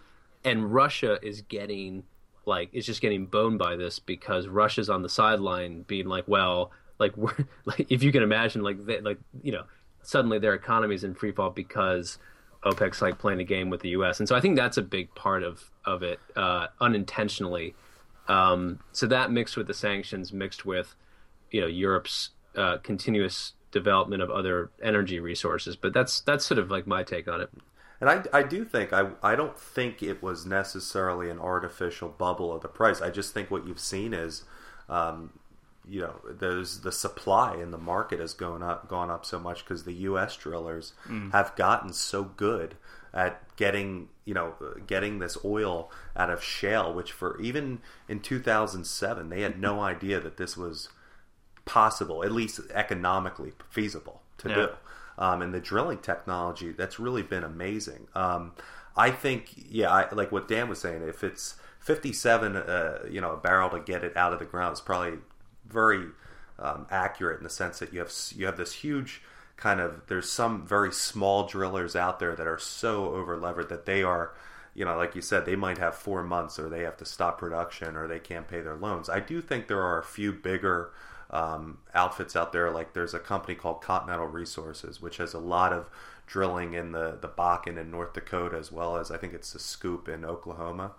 and Russia is getting like is just getting boned by this because Russia's on the sideline being like, well, like we're like if you can imagine like they, like you know suddenly their economy is in free fall because OPEC's like playing a game with the U.S. And so I think that's a big part of of it uh, unintentionally. Um, so that mixed with the sanctions, mixed with you know Europe's uh, continuous development of other energy resources. But that's that's sort of like my take on it. And I, I do think I I don't think it was necessarily an artificial bubble of the price. I just think what you've seen is um, you know there's the supply in the market has gone up gone up so much because the U.S. drillers mm. have gotten so good at getting you know getting this oil out of shale, which for even in 2007 they had no idea that this was possible, at least economically feasible to yeah. do. Um, and the drilling technology that's really been amazing. Um, I think, yeah, I, like what Dan was saying, if it's 57, uh, you know, a barrel to get it out of the ground, it's probably very um, accurate in the sense that you have you have this huge kind of there's some very small drillers out there that are so over levered that they are you know like you said they might have four months or they have to stop production or they can't pay their loans. I do think there are a few bigger um, outfits out there. Like there's a company called continental resources which has a lot of drilling in the the bakken in north dakota as well as i think it's the scoop in oklahoma.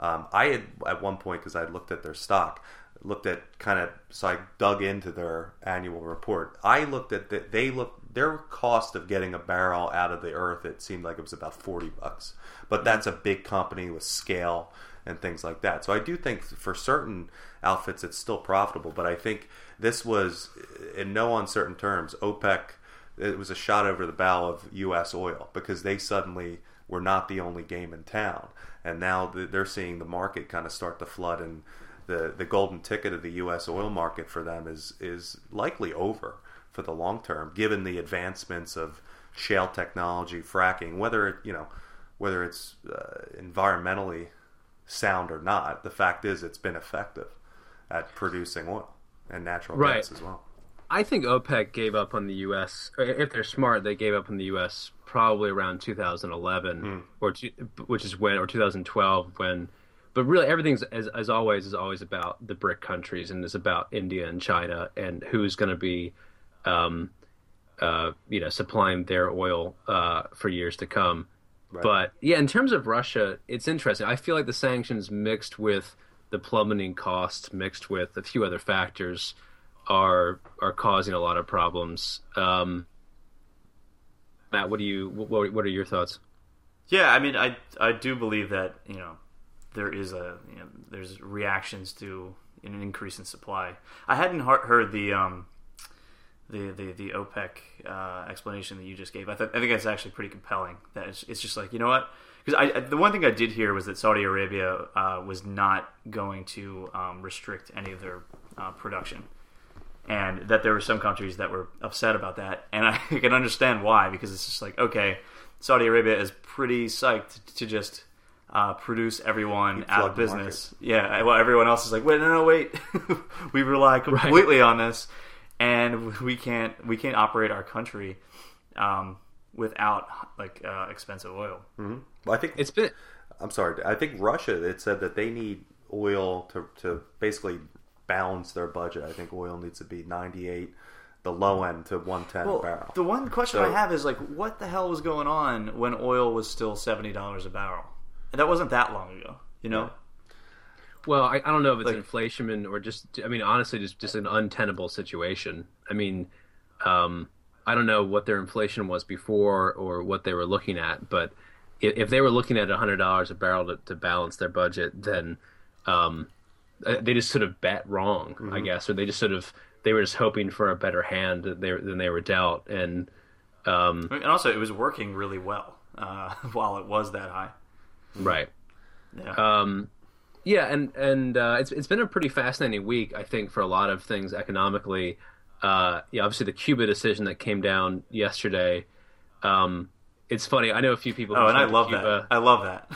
Um, i had at one point because i looked at their stock looked at kind of so I dug into their annual report. I looked at that they looked their cost of getting a barrel out of the earth. It seemed like it was about forty bucks, but hmm. that's a big company with scale and things like that. So I do think for certain outfits it's still profitable, but I think this was in no uncertain terms OPEC. It was a shot over the bow of U.S. oil because they suddenly were not the only game in town, and now they're seeing the market kind of start to flood and the the golden ticket of the U.S. oil market for them is is likely over for the long term, given the advancements of shale technology, fracking, whether it you know whether it's uh, environmentally sound or not. The fact is, it's been effective at producing oil and natural right. gas as well. I think OPEC gave up on the U.S. If they're smart, they gave up on the U.S. probably around 2011, mm. or which is when, or 2012 when but really everything's as, as always is always about the BRIC countries and is about India and China and who's going to be, um, uh, you know, supplying their oil uh, for years to come. Right. But yeah, in terms of Russia, it's interesting. I feel like the sanctions mixed with the plummeting costs, mixed with a few other factors, are are causing a lot of problems. Um, Matt, what do you what, what are your thoughts? Yeah, I mean, I I do believe that you know there is a you know, there's reactions to an increase in supply. I hadn't heard the um, the, the the OPEC uh, explanation that you just gave. I, th- I think that's actually pretty compelling. That it's, it's just like you know what because I, the one thing I did hear was that Saudi Arabia uh, was not going to um, restrict any of their uh, production, and that there were some countries that were upset about that, and I can understand why because it's just like okay, Saudi Arabia is pretty psyched to just uh, produce everyone out of business. Yeah, well, everyone else is like, wait, no, no, wait, we rely completely right. on this, and we can't we can't operate our country um, without like uh, expensive oil. Mm-hmm. Well, I think it's been. I'm sorry. I think Russia. It said that they need oil to to basically balance their budget. I think oil needs to be 98 the low end to 110 well, barrel. The one question so, I have is like, what the hell was going on when oil was still seventy dollars a barrel? That wasn't that long ago, you know. Well, I, I don't know if it's like, inflation or just I mean honestly just just an untenable situation. I mean, um, I don't know what their inflation was before or what they were looking at, but if, if they were looking at hundred dollars a barrel to, to, balance their budget, then um, uh, they just sort of bet wrong, mm-hmm. I guess, or they just sort of they were just hoping for a better hand than they, than they were dealt, and um, and also it was working really well uh, while it was that high. Right. Yeah. Um, yeah, and and uh, it's it's been a pretty fascinating week, I think, for a lot of things economically. Uh, yeah, obviously the Cuba decision that came down yesterday. Um, it's funny. I know a few people. Oh, and I love Cuba. that. I love that.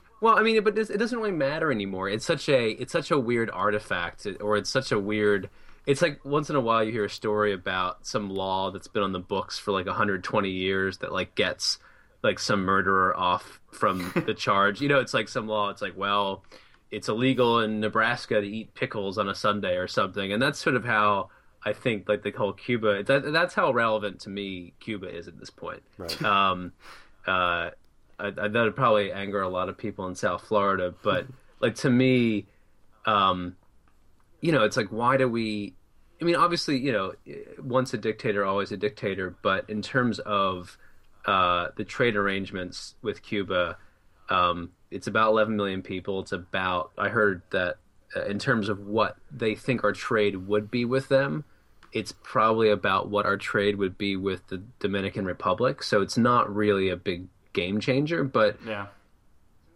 well, I mean, but it doesn't really matter anymore. It's such a it's such a weird artifact, or it's such a weird. It's like once in a while you hear a story about some law that's been on the books for like 120 years that like gets like some murderer off from the charge. You know, it's like some law. It's like, well, it's illegal in Nebraska to eat pickles on a Sunday or something, and that's sort of how I think like the whole Cuba. That, that's how relevant to me Cuba is at this point. Right. Um, uh, I, I, that would probably anger a lot of people in South Florida, but like to me, um, you know, it's like why do we? I mean, obviously, you know, once a dictator, always a dictator. But in terms of uh, the trade arrangements with Cuba, um, it's about 11 million people. It's about I heard that uh, in terms of what they think our trade would be with them, it's probably about what our trade would be with the Dominican Republic. So it's not really a big game changer, but yeah.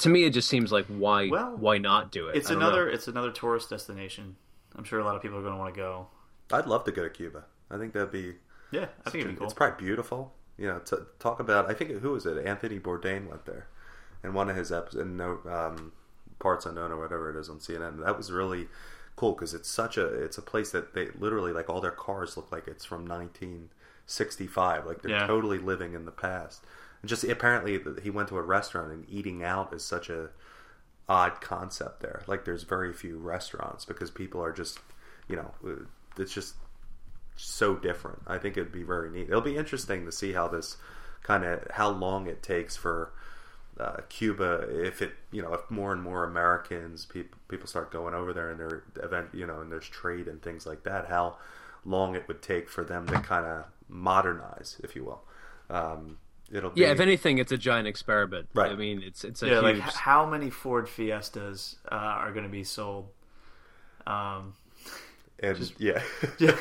To me, it just seems like why well, why not do it? It's another know. it's another tourist destination. I'm sure a lot of people are going to want to go. I'd love to go to Cuba. I think that'd be yeah. I think it'd be cool. It's probably beautiful. You know, to talk about. I think who was it? Anthony Bourdain went there, in one of his episodes, in no um, parts unknown or whatever it is on CNN. That was really cool because it's such a it's a place that they literally like all their cars look like it's from 1965 like they're yeah. totally living in the past and just apparently he went to a restaurant and eating out is such a odd concept there like there's very few restaurants because people are just you know uh, it's just so different i think it'd be very neat it'll be interesting to see how this kind of how long it takes for uh, Cuba, if it you know if more and more Americans people people start going over there and their event you know and there's trade and things like that, how long it would take for them to kind of modernize, if you will. Um, it'll be... yeah. If anything, it's a giant experiment. Right. I mean, it's it's a yeah. Huge... Like how many Ford Fiestas uh, are going to be sold? Um, and Just, yeah, yeah.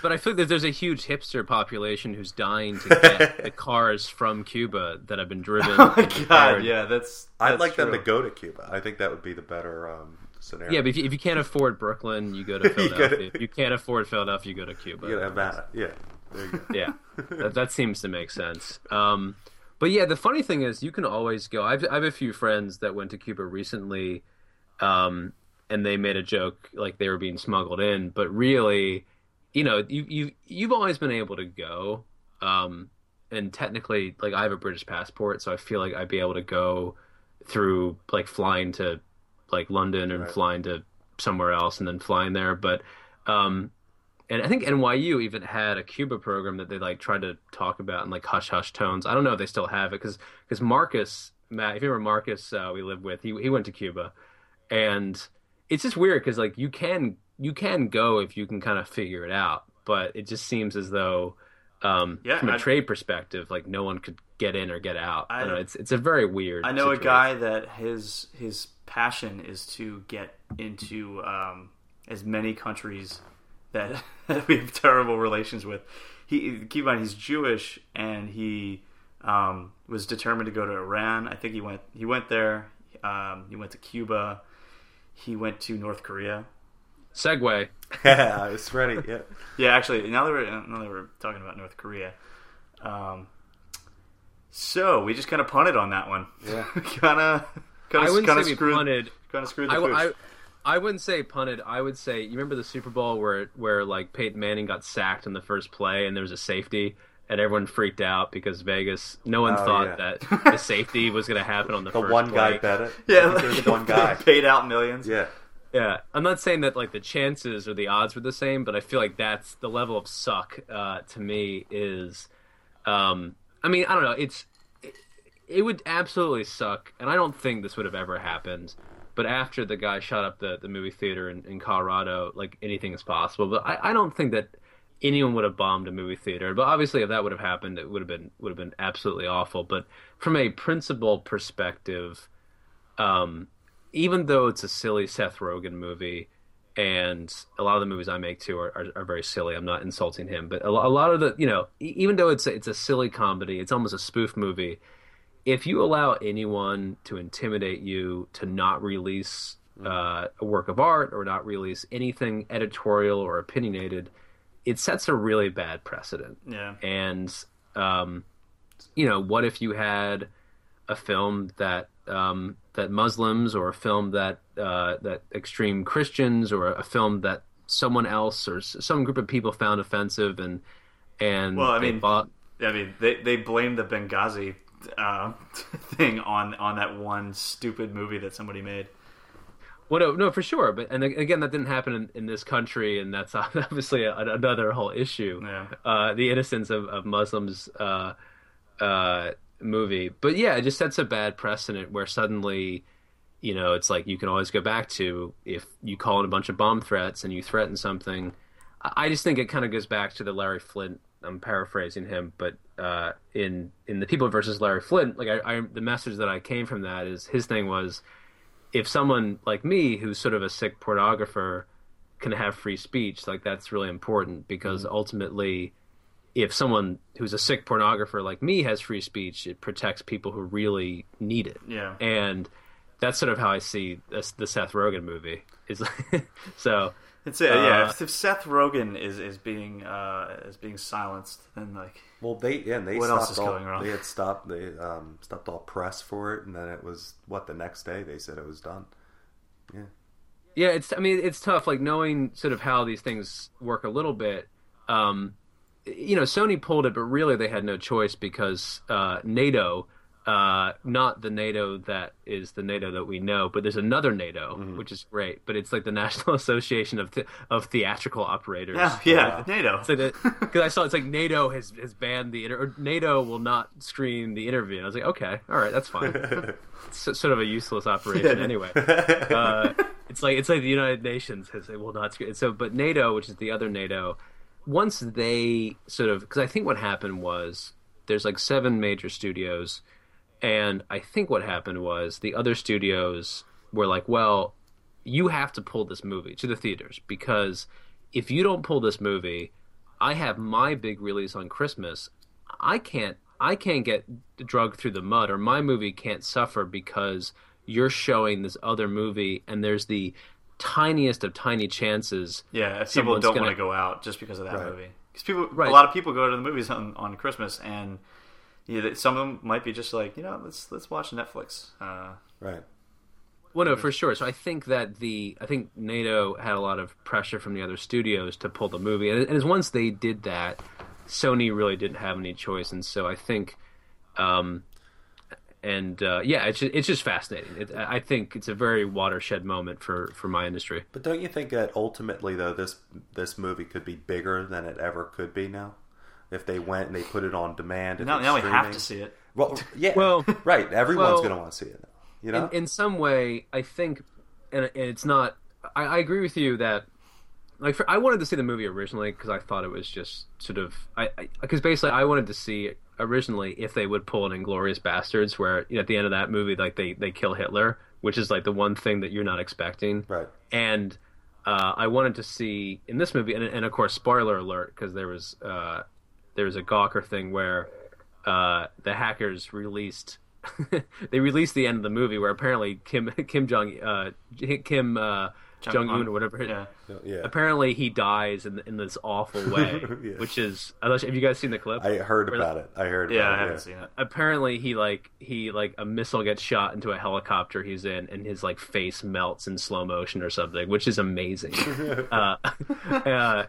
but I feel like there's a huge hipster population who's dying to get the cars from Cuba that have been driven. Oh my god! Yeah, that's. that's I'd like true. them to go to Cuba. I think that would be the better um, scenario. Yeah, but if you, if you can't afford Brooklyn, you go to Philadelphia. you, if you can't afford Philadelphia, you go to Cuba. You that. Yeah. yeah, that, that, seems to make sense. Um, but yeah, the funny thing is, you can always go. I've I have a few friends that went to Cuba recently. Um, and they made a joke like they were being smuggled in, but really, you know, you you you've always been able to go. Um, and technically, like I have a British passport, so I feel like I'd be able to go through like flying to like London and right. flying to somewhere else and then flying there. But um, and I think NYU even had a Cuba program that they like tried to talk about in like hush hush tones. I don't know if they still have it because because Marcus Matt, if you remember Marcus, uh, we lived with, he he went to Cuba, and it's just weird because like you can you can go if you can kind of figure it out, but it just seems as though um, yeah, from a I, trade perspective, like no one could get in or get out. I, I know, it's it's a very weird. I know situation. a guy that his his passion is to get into um, as many countries that, that we have terrible relations with. He keep in mind he's Jewish and he um, was determined to go to Iran. I think he went he went there. Um, he went to Cuba he went to North Korea. Segue. yeah, I was ready. Yeah. yeah, actually, now that we're now that we're talking about North Korea, um, so we just kind of punted on that one. Yeah, kind of. I wouldn't say screwed, we punted. Kind of screwed the I, I, I wouldn't say punted. I would say you remember the Super Bowl where where like Peyton Manning got sacked in the first play and there was a safety and everyone freaked out because Vegas. No one oh, thought yeah. that the safety was going to happen on the, the first one play. guy bet it. Yeah, like, one guy paid out millions. Yeah, yeah. I'm not saying that like the chances or the odds were the same, but I feel like that's the level of suck uh, to me is. Um, I mean, I don't know. It's it, it would absolutely suck, and I don't think this would have ever happened. But after the guy shot up the, the movie theater in, in Colorado, like anything is possible. But I, I don't think that anyone would have bombed a movie theater. But obviously, if that would have happened, it would have been would have been absolutely awful. But from a principle perspective, um, even though it's a silly Seth Rogen movie, and a lot of the movies I make too are, are, are very silly. I'm not insulting him, but a, a, lot of the you know, even though it's a, it's a silly comedy, it's almost a spoof movie. If you allow anyone to intimidate you to not release uh, a work of art or not release anything editorial or opinionated, it sets a really bad precedent. Yeah. And um, you know, what if you had a film that um, that Muslims or a film that uh, that extreme Christians or a film that someone else or some group of people found offensive and and well, I mean, bought... I mean, they they blame the Benghazi uh, thing on on that one stupid movie that somebody made. Well, no, no, for sure. But and again, that didn't happen in, in this country, and that's obviously a, another whole issue. Yeah. Uh, the innocence of, of Muslims uh, uh, movie. But yeah, it just sets a bad precedent where suddenly, you know, it's like you can always go back to if you call in a bunch of bomb threats and you threaten something. I just think it kind of goes back to the Larry Flynt. I'm paraphrasing him, but uh, in in the People versus Larry Flynt, like I, I, the message that I came from that is his thing was, if someone like me, who's sort of a sick pornographer, can have free speech, like that's really important because mm-hmm. ultimately if someone who's a sick pornographer like me has free speech, it protects people who really need it. Yeah. And that's sort of how I see this, the Seth Rogen movie. Is so. It's it. Uh, yeah, if, if, Seth Rogen is is being uh, is being silenced, then like, well, they yeah, they what else is all, going wrong? They had stopped they um, stopped all press for it, and then it was what the next day they said it was done. Yeah, yeah. It's I mean it's tough, like knowing sort of how these things work a little bit. Um, you know, Sony pulled it, but really they had no choice because uh, NATO, uh, not the NATO that is the NATO that we know, but there's another NATO, mm-hmm. which is great. But it's like the National Association of th- of Theatrical Operators. Yeah, yeah, NATO. Because I saw it's like NATO has has banned the inter- or NATO will not screen the interview. And I was like, okay, all right, that's fine. it's sort of a useless operation anyway. Uh, it's like it's like the United Nations has it will not screen. So, but NATO, which is the other NATO once they sort of because I think what happened was there's like seven major studios, and I think what happened was the other studios were like, well, you have to pull this movie to the theaters because if you don't pull this movie, I have my big release on Christmas. I can't I can't get drugged through the mud or my movie can't suffer because you're showing this other movie and there's the tiniest of tiny chances. Yeah, if people don't gonna... want to go out just because of that right. movie, because people, right. a lot of people go to the movies on, on Christmas, and you know, some of them might be just like, you know, let's let's watch Netflix. Uh, right. Well, no, for sure. So I think that the I think NATO had a lot of pressure from the other studios to pull the movie, and, and as once they did that, Sony really didn't have any choice, and so I think um, and uh, yeah, it's just, it's just fascinating. It, I think it's a very watershed moment for, for my industry. But don't you think that ultimately, though, this this movie could be bigger than it ever could be now? If they went and they put it on demand, now, now we have to see it. Well, yeah, well, right. Everyone's well, going to want to see it now. You know, in, in, some way, I think, and, and it's not. I, I agree with you that like for, I wanted to see the movie originally because I thought it was just sort of I because basically I wanted to see originally if they would pull an Inglourious Basterds where you know, at the end of that movie like they they kill Hitler, which is like the one thing that you're not expecting. Right. And uh, I wanted to see in this movie, and, and of course, spoiler alert, because there was uh, there was a Gawker thing where uh, the hackers released they released the end of the movie where apparently Kim Kim Jong uh, Kim uh, Jong Un or whatever. Yeah. yeah. Apparently, he dies in in this awful way, yeah. which is. Have you guys seen the clip? I heard about it. I heard. Yeah, I haven't yeah. seen it. Apparently, he like he like a missile gets shot into a helicopter he's in, and his like face melts in slow motion or something, which is amazing. uh, uh,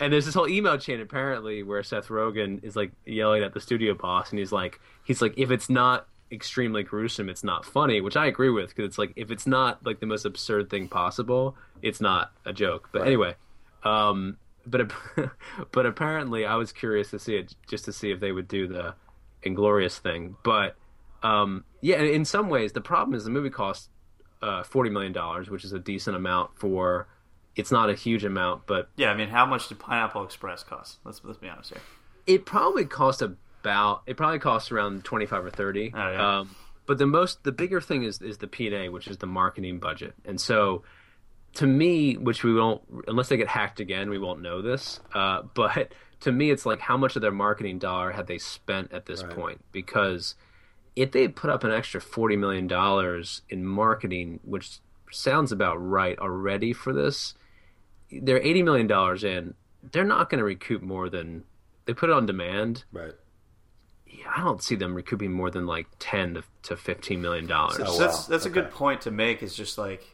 and there's this whole email chain apparently where Seth Rogen is like yelling at the studio boss, and he's like, he's like, if it's not extremely gruesome, it's not funny, which I agree with because it's like if it's not like the most absurd thing possible, it's not a joke. But right. anyway, um, but but apparently I was curious to see it just to see if they would do the inglorious thing. But um, yeah, in some ways the problem is the movie cost uh, forty million dollars, which is a decent amount for it's not a huge amount, but yeah, I mean, how much did Pineapple Express cost? Let's let's be honest here. It probably cost about it probably costs around twenty five or thirty. Oh, yeah. um, but the most the bigger thing is is the P and A, which is the marketing budget, and so to me, which we won't unless they get hacked again, we won't know this. Uh, but to me, it's like how much of their marketing dollar had they spent at this Right. point? Because if they put up an extra forty million dollars in marketing, which sounds about right already for this, they're eighty million dollars in. They're not going to recoup more than they put it on demand. Right. Yeah, I don't see them recouping more than like ten to, to fifteen million dollars. So- So Oh, that's wow. that's a good point to make. Is just like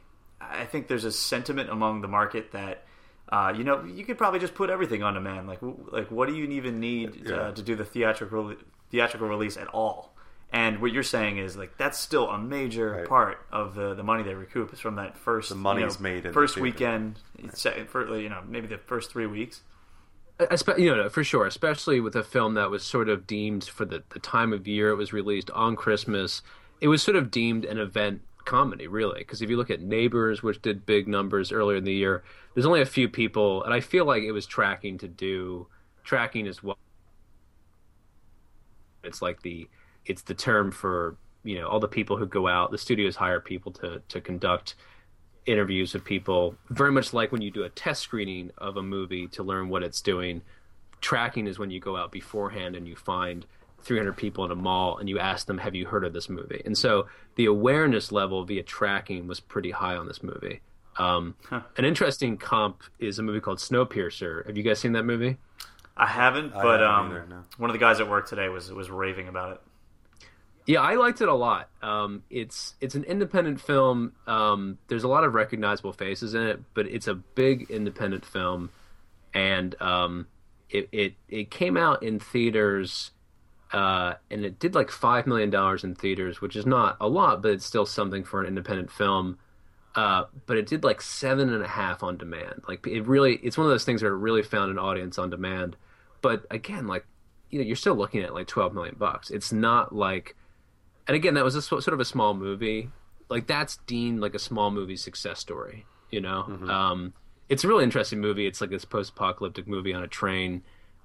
I think there's a sentiment among the market that uh, you know you could probably just put everything on demand. Like like what do you even need Yeah. uh, to do the theatrical theatrical release at all? And what you're saying is like that's still a major Right. part of the the money they recoup is from that first The money's you know, made in the first theater. weekend, se- for, you know maybe the first three weeks. Espe- you know, for sure, especially with a film that was sort of deemed for the, the time of year it was released on Christmas, it was sort of deemed an event comedy, really. Because if you look at Neighbors, which did big numbers earlier in the year, there's only a few people, and I feel like it was tracking to do tracking as well. It's like the it's the term for you know all the people who go out. The studios hire people to to conduct interviews with people, very much like when you do a test screening of a movie to learn what it's doing. Tracking is when you go out beforehand and you find 300 people in a mall and you ask them, "Have you heard of this movie?" And so the awareness level via tracking was pretty high on this movie. Um, An interesting comp is a movie called Snowpiercer. Have you guys seen that movie? I haven't, I but haven't um, either, no. one of the guys at work today was was raving about it. Yeah, I liked it a lot. Um, it's it's an independent film. Um, there's a lot of recognizable faces in it, but it's a big independent film, and um, it, it it came out in theaters, uh, and it did like five million dollars in theaters, which is not a lot, but it's still something for an independent film. Uh, but it did like seven and a half on demand. Like it really, it's one of those things where it really found an audience on demand. But again, like you know, you're still looking at like twelve million bucks. It's not like and again, that was a sort of a small movie. Like that's deemed like a small movie success story. You know, um, it's a really interesting movie. It's like this post-apocalyptic movie on a train.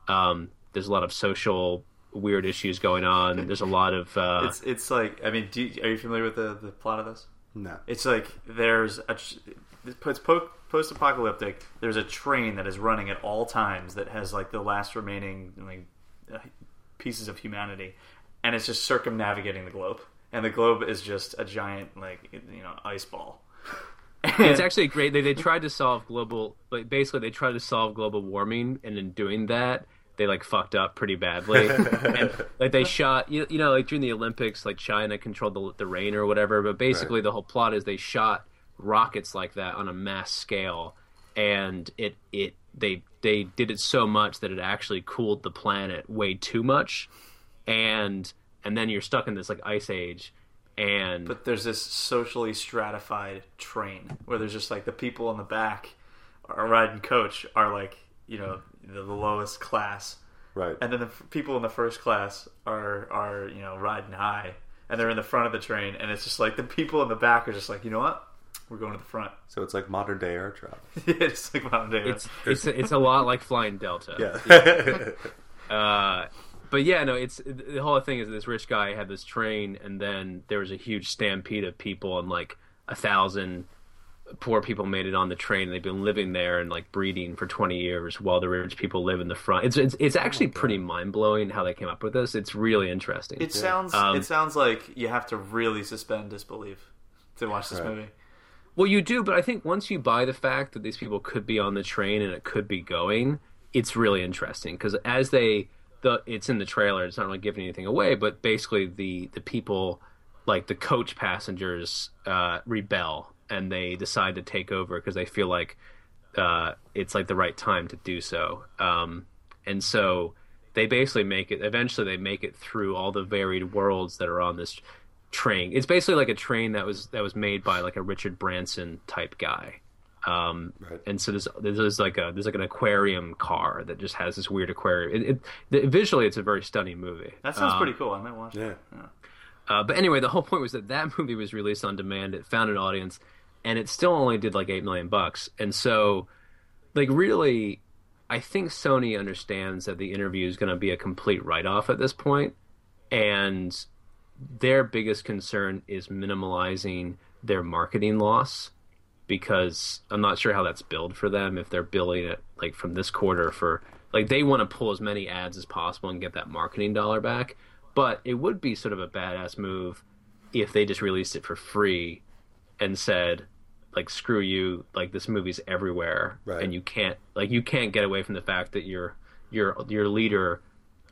Um, there's a lot of social weird issues going on. There's a lot of uh, It's it's like I mean, do you, are you familiar with the the plot of this? No. It's like there's a it's po- post-apocalyptic. There's a train that is running at all times that has like the last remaining like uh, pieces of humanity, and it's just circumnavigating the globe. And the globe is just a giant like you know ice ball. it's actually great. They they tried to solve global, like basically they tried to solve global warming, and in doing that, they like fucked up pretty badly. and like they shot, you, you know, like during the Olympics, like China controlled the, the rain or whatever. But basically, the whole plot is they shot rockets like that on a mass scale, and it it they they did it so much that it actually cooled the planet way too much, and and then you're stuck in this like ice age. And But there's this socially stratified train where there's just like the people in the back are riding coach are like you know the, the lowest class, Right. and then the f- people in the first class are are you know riding high, and they're in the front of the train, and it's just like the people in the back are just like you know what, we're going to the front. so it's like modern day air travel. it's like modern day. it's it's it's a lot like flying Delta. Yeah. Uh, but yeah, no, it's the whole thing is this rich guy had this train, and then there was a huge stampede of people, and like a thousand poor people made it on the train. and They've been living there and like breeding for twenty years, while the rich people live in the front. It's it's, it's actually pretty mind blowing how they came up with this. It's really interesting. it sounds Um, it sounds like you have to really suspend disbelief to watch this Right. movie. Well, you do, but I think once you buy the fact that these people could be on the train and it could be going, it's really interesting because as they the it's in the trailer, it's not really giving anything away, but basically the the people like the coach passengers uh, rebel and they decide to take over because they feel like uh, it's like the right time to do so, um, and so they basically make it. Eventually, they make it through all the varied worlds that are on this train. It's basically like a train that was that was made by like a Richard Branson type guy. Um, Right. And so there's there's like a there's like an aquarium car that just has this weird aquarium. It, it, the, visually, it's a very stunning movie. That sounds Um, pretty cool. I might watch Yeah. it. uh, but anyway, the whole point was that that movie was released on demand. It found an audience. and it still only did like eight million bucks. And so, like, really, I think Sony understands that the interview is going to be a complete write off at this point, and their biggest concern is minimalizing their marketing loss because I'm not sure how that's billed for them if they're billing it like from this quarter for like they want to pull as many ads as possible and get that marketing dollar back. But it would be sort of a badass move if they just released it for free and said like screw you like this movie's everywhere Right. and you can't like you can't get away from the fact that your your your leader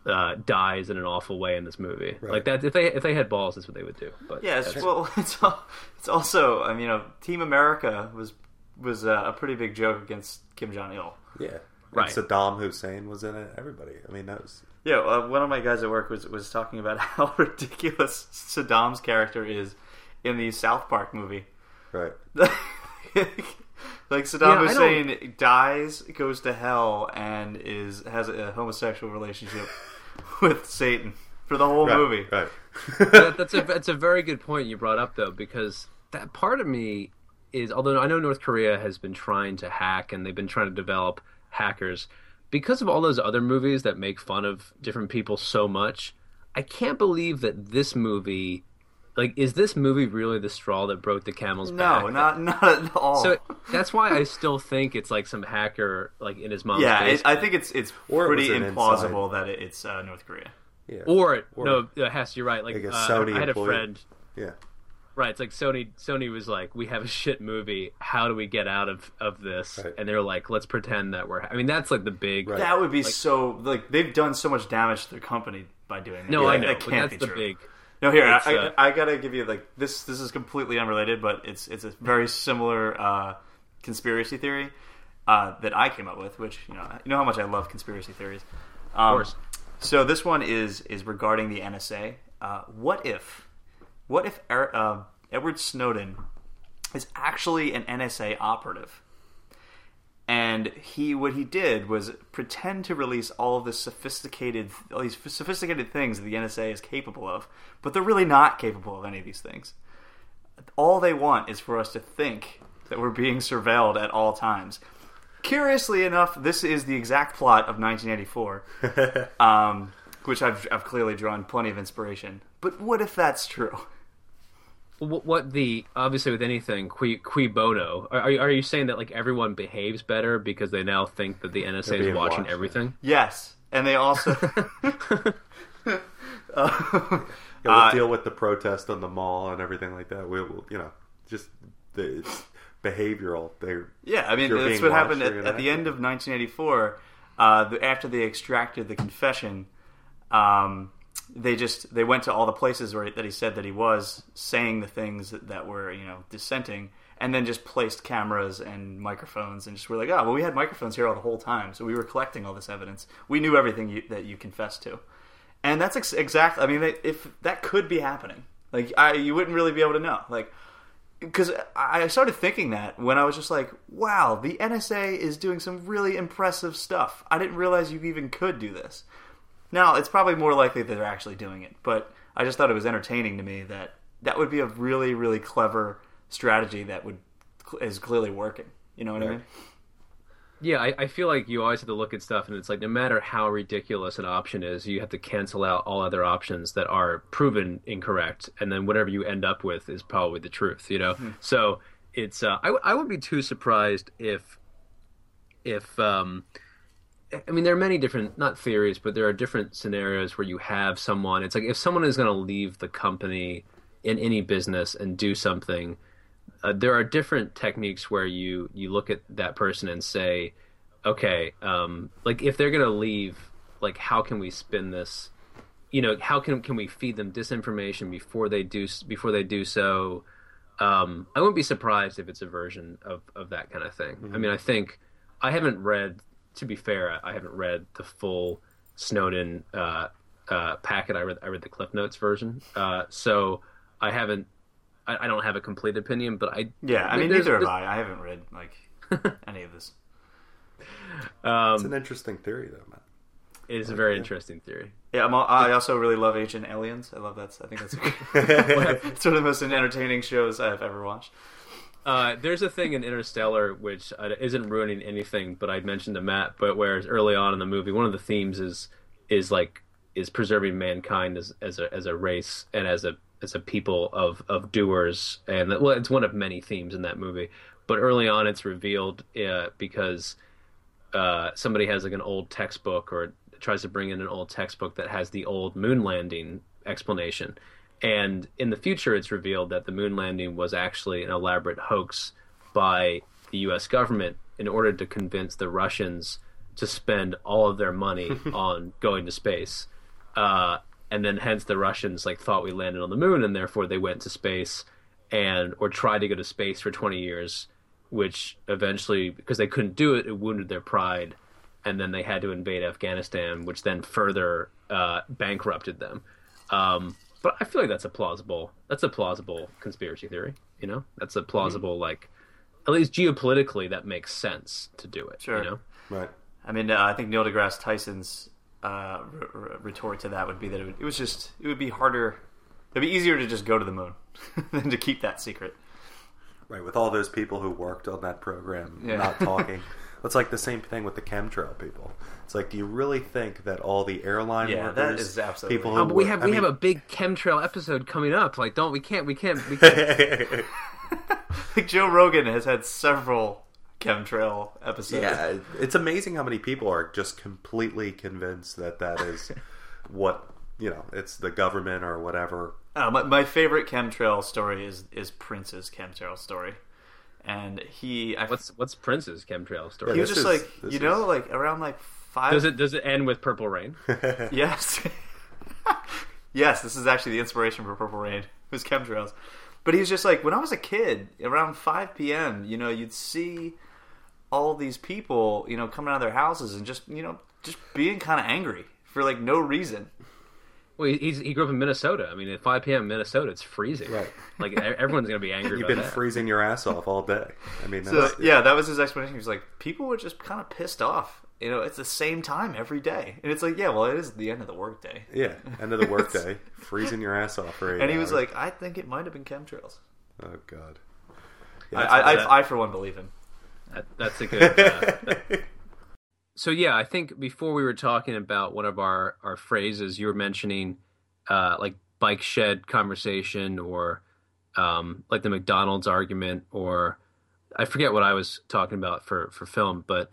uh, dies in an awful way in this movie. Right. Like that if they if they had balls that's what they would do. But Yeah, it's, well, it's al- it's also I mean, you know, Team America was was uh, a pretty big joke against Kim Jong Il. Yeah. Right. And Saddam Hussein was in it. Everybody. I mean, that was. Yeah, uh, one of my guys at work was was talking about how ridiculous Saddam's character is in the South Park movie. Right. like Saddam Yeah, Hussein dies, goes to hell, and is has a homosexual relationship with Satan for the whole Right. movie. Right. that, that's a that's a very good point you brought up though because that part of me is although I know North Korea has been trying to hack and they've been trying to develop hackers because of all those other movies that make fun of different people so much I can't believe that this movie like is this movie really the straw that broke the camel's back No, not not at all. so that's why I still think it's like some hacker like in his mom's yeah, it, basement. I think it's it's Or pretty was an implausible that it's uh, North Korea. Yeah. or, Or- no uh, Hess you're right like, Like a uh, Sony I had employee. a friend yeah. Right, it's like Sony. Sony was like, "We have a shit movie. How do we get out of of this?" Right. And they're like, "Let's pretend that we're." I mean, that's like the big. Right. That would be so like they've done so much damage to their company by doing that. No, That- I know, that can't that's be the true. big. No, here I, uh, I, I gotta give you like this. This is completely unrelated, but it's it's a very similar uh, conspiracy theory uh, that I came up with. Which you know, you know how much I love conspiracy theories. Um, Of course. So this one is is regarding the NSA. Uh, what if, what if Er- uh, Edward Snowden is actually an NSA operative? And he what he did was pretend to release all of this sophisticated all these sophisticated things that the NSA is capable of, but they're really not capable of any of these things. All they want is for us to think that we're being surveilled at all times. Curiously enough, this is the exact plot of 1984, um, which I've, I've clearly drawn plenty of inspiration. But what if that's true? What, what the obviously with anything qui, cui bono? Are, are you- are you saying that like everyone behaves better because they now think that the NSA is watching watched, everything? Yes, and they also. Yeah, we'll Uh, deal with the protest on the mall and everything like that. We'll, we'll- you know, just the, it's behavioral. They're Yeah, I mean that's what happened at, at the end of 1984. Uh, the, after they extracted the confession, um, they just they went to all the places where that he said that he was saying the things that, were you know dissenting, and then just placed cameras and microphones and just were like, oh well, we had microphones here all the whole time, so we were collecting all this evidence. We knew everything you, that you confessed to, and that's ex- exact. I mean, if that could be happening, like I, you wouldn't really be able to know, like because I started thinking that when I was just like, wow, the NSA is doing some really impressive stuff. I didn't realize you even could do this. Now, it's probably more likely that they're actually doing it, but I just thought it was entertaining to me that that would be a really, really clever strategy that would is clearly working. You know what I mean? Yeah, I, I feel like you always have to look at stuff, and it's like no matter how ridiculous an option is, you have to cancel out all other options that are proven incorrect, and then whatever you end up with is probably the truth. You know, so it's uh, I, w- I wouldn't be too surprised if if um, I mean there are many different not theories, but there are different scenarios where you have someone. It's like if someone is going to leave the company in any business and do something uh, there are different techniques where you you look at that person and say, okay, um, like if they're gonna leave, like how can we spin this? You know, how can can we feed them disinformation before they do before they do so? Um, I wouldn't be surprised if it's a version of of that kind of thing. I mean, I think I haven't read. To be fair, I haven't read the full Snowden uh, uh, packet. I read I read the Cliff Notes version, uh, so I haven't. I, I don't have a complete opinion, but I Yeah, I mean, neither have I. I haven't read like any of this. it's Um, an interesting theory, though, man. it is a very interesting theory. Yeah, I'm, al- I also really love Ancient Aliens. I love that. I think that's it's one of the most entertaining shows I've ever watched. Uh, there's a thing in Interstellar which uh, isn't ruining anything, but I mentioned to Matt. But whereas early on in the movie, one of the themes is is like is preserving mankind as as a as a race and as a as a people of of doers, and well, it's one of many themes in that movie. But early on, it's revealed uh, because uh, somebody has like an old textbook or tries to bring in an old textbook that has the old moon landing explanation. And in the future, it's revealed that the moon landing was actually an elaborate hoax by the U.S. government in order to convince the Russians to spend all of their money on going to space. Uh, and then hence the Russians like thought we landed on the moon, and therefore they went to space and or tried to go to space for 20 years, which eventually because they couldn't do it, it wounded their pride, and then they had to invade Afghanistan, which then further uh, bankrupted them. Um, but I feel like that's a plausible that's a plausible conspiracy theory. You know, that's a plausible mm-hmm. like at least geopolitically that makes sense to do it. Sure, you know? right. I mean, uh, I think Neil deGrasse Tyson's uh, re- retort to that would be that it, would, it, was just it would be harder, it'd be easier to just go to the moon than to keep that secret. Right, with all those people who worked on that program yeah. not talking. It's like the same thing with the chemtrail people. It's like, do you really think that all the airline yeah, workers, that is absolutely people who oh, we have I we mean, have a big chemtrail episode coming up. Like, don't we can't we can't we can't. like Joe Rogan has had several chemtrail episodes. Yeah, it's amazing how many people are just completely convinced that that is what you know. It's the government or whatever. Oh, my, my favorite chemtrail story is is Prince's chemtrail story, and he. I, what's what's Prince's chemtrail story? He was just is, like you is... know like around like five. Does it does it end with Purple Rain? yes. yes, this is actually the inspiration for Purple Rain. It was chemtrails. But he was just like when I was a kid, around 5 p.m., you know, you'd see all these people, you know, coming out of their houses and just, you know, just being kind of angry for like no reason. Well, he's, he grew up in Minnesota. I mean, at 5 p.m. Minnesota, it's freezing. Right. Like everyone's gonna be angry. You've been that. freezing your ass off all day. I mean, so, yeah, that was his explanation. He was like, people were just kind of pissed off. You know, it's the same time every day, and it's like, yeah, well, it is the end of the workday. Yeah, end of the workday, freezing your ass off for eight. And he was like, I think it might have been chemtrails. Oh God. Yeah, I, I, I, I, for one, believe him. That, that's a good. Uh, so yeah, I think before we were talking about one of our our phrases, you were mentioning uh, like bike shed conversation or um, like the McDonald's argument, or I forget what I was talking about for for film, but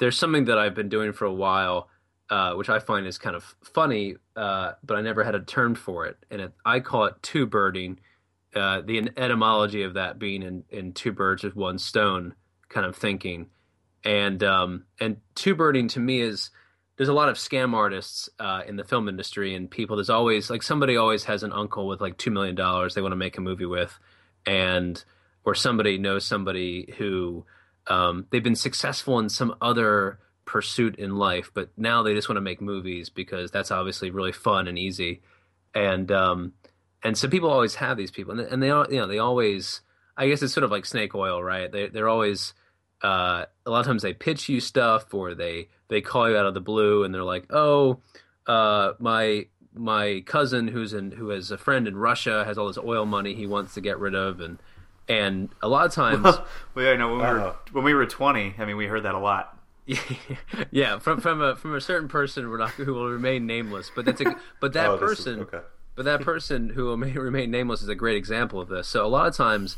there's something that I've been doing for a while. Uh, which I find is kind of funny, uh, but I never had a term for it, and it, I call it two birding. Uh, the etymology of that being in, in two birds with one stone, kind of thinking. And um, and two birding to me is there's a lot of scam artists uh, in the film industry and people. There's always like somebody always has an uncle with like two million dollars they want to make a movie with, and or somebody knows somebody who um, they've been successful in some other pursuit in life, but now they just want to make movies because that's obviously really fun and easy. And um, and so people always have these people, and, and they all you know they always I guess it's sort of like snake oil, right? They they're always uh, a lot of times they pitch you stuff or they they call you out of the blue and they're like, oh, uh, my my cousin who's in who has a friend in Russia has all this oil money he wants to get rid of and and a lot of times well, yeah, no when we were when we were 20 I mean we heard that a lot yeah from from a from a certain person we're not, who will remain nameless but that's a but that oh, person is, okay. but that person who will remain nameless is a great example of this so a lot of times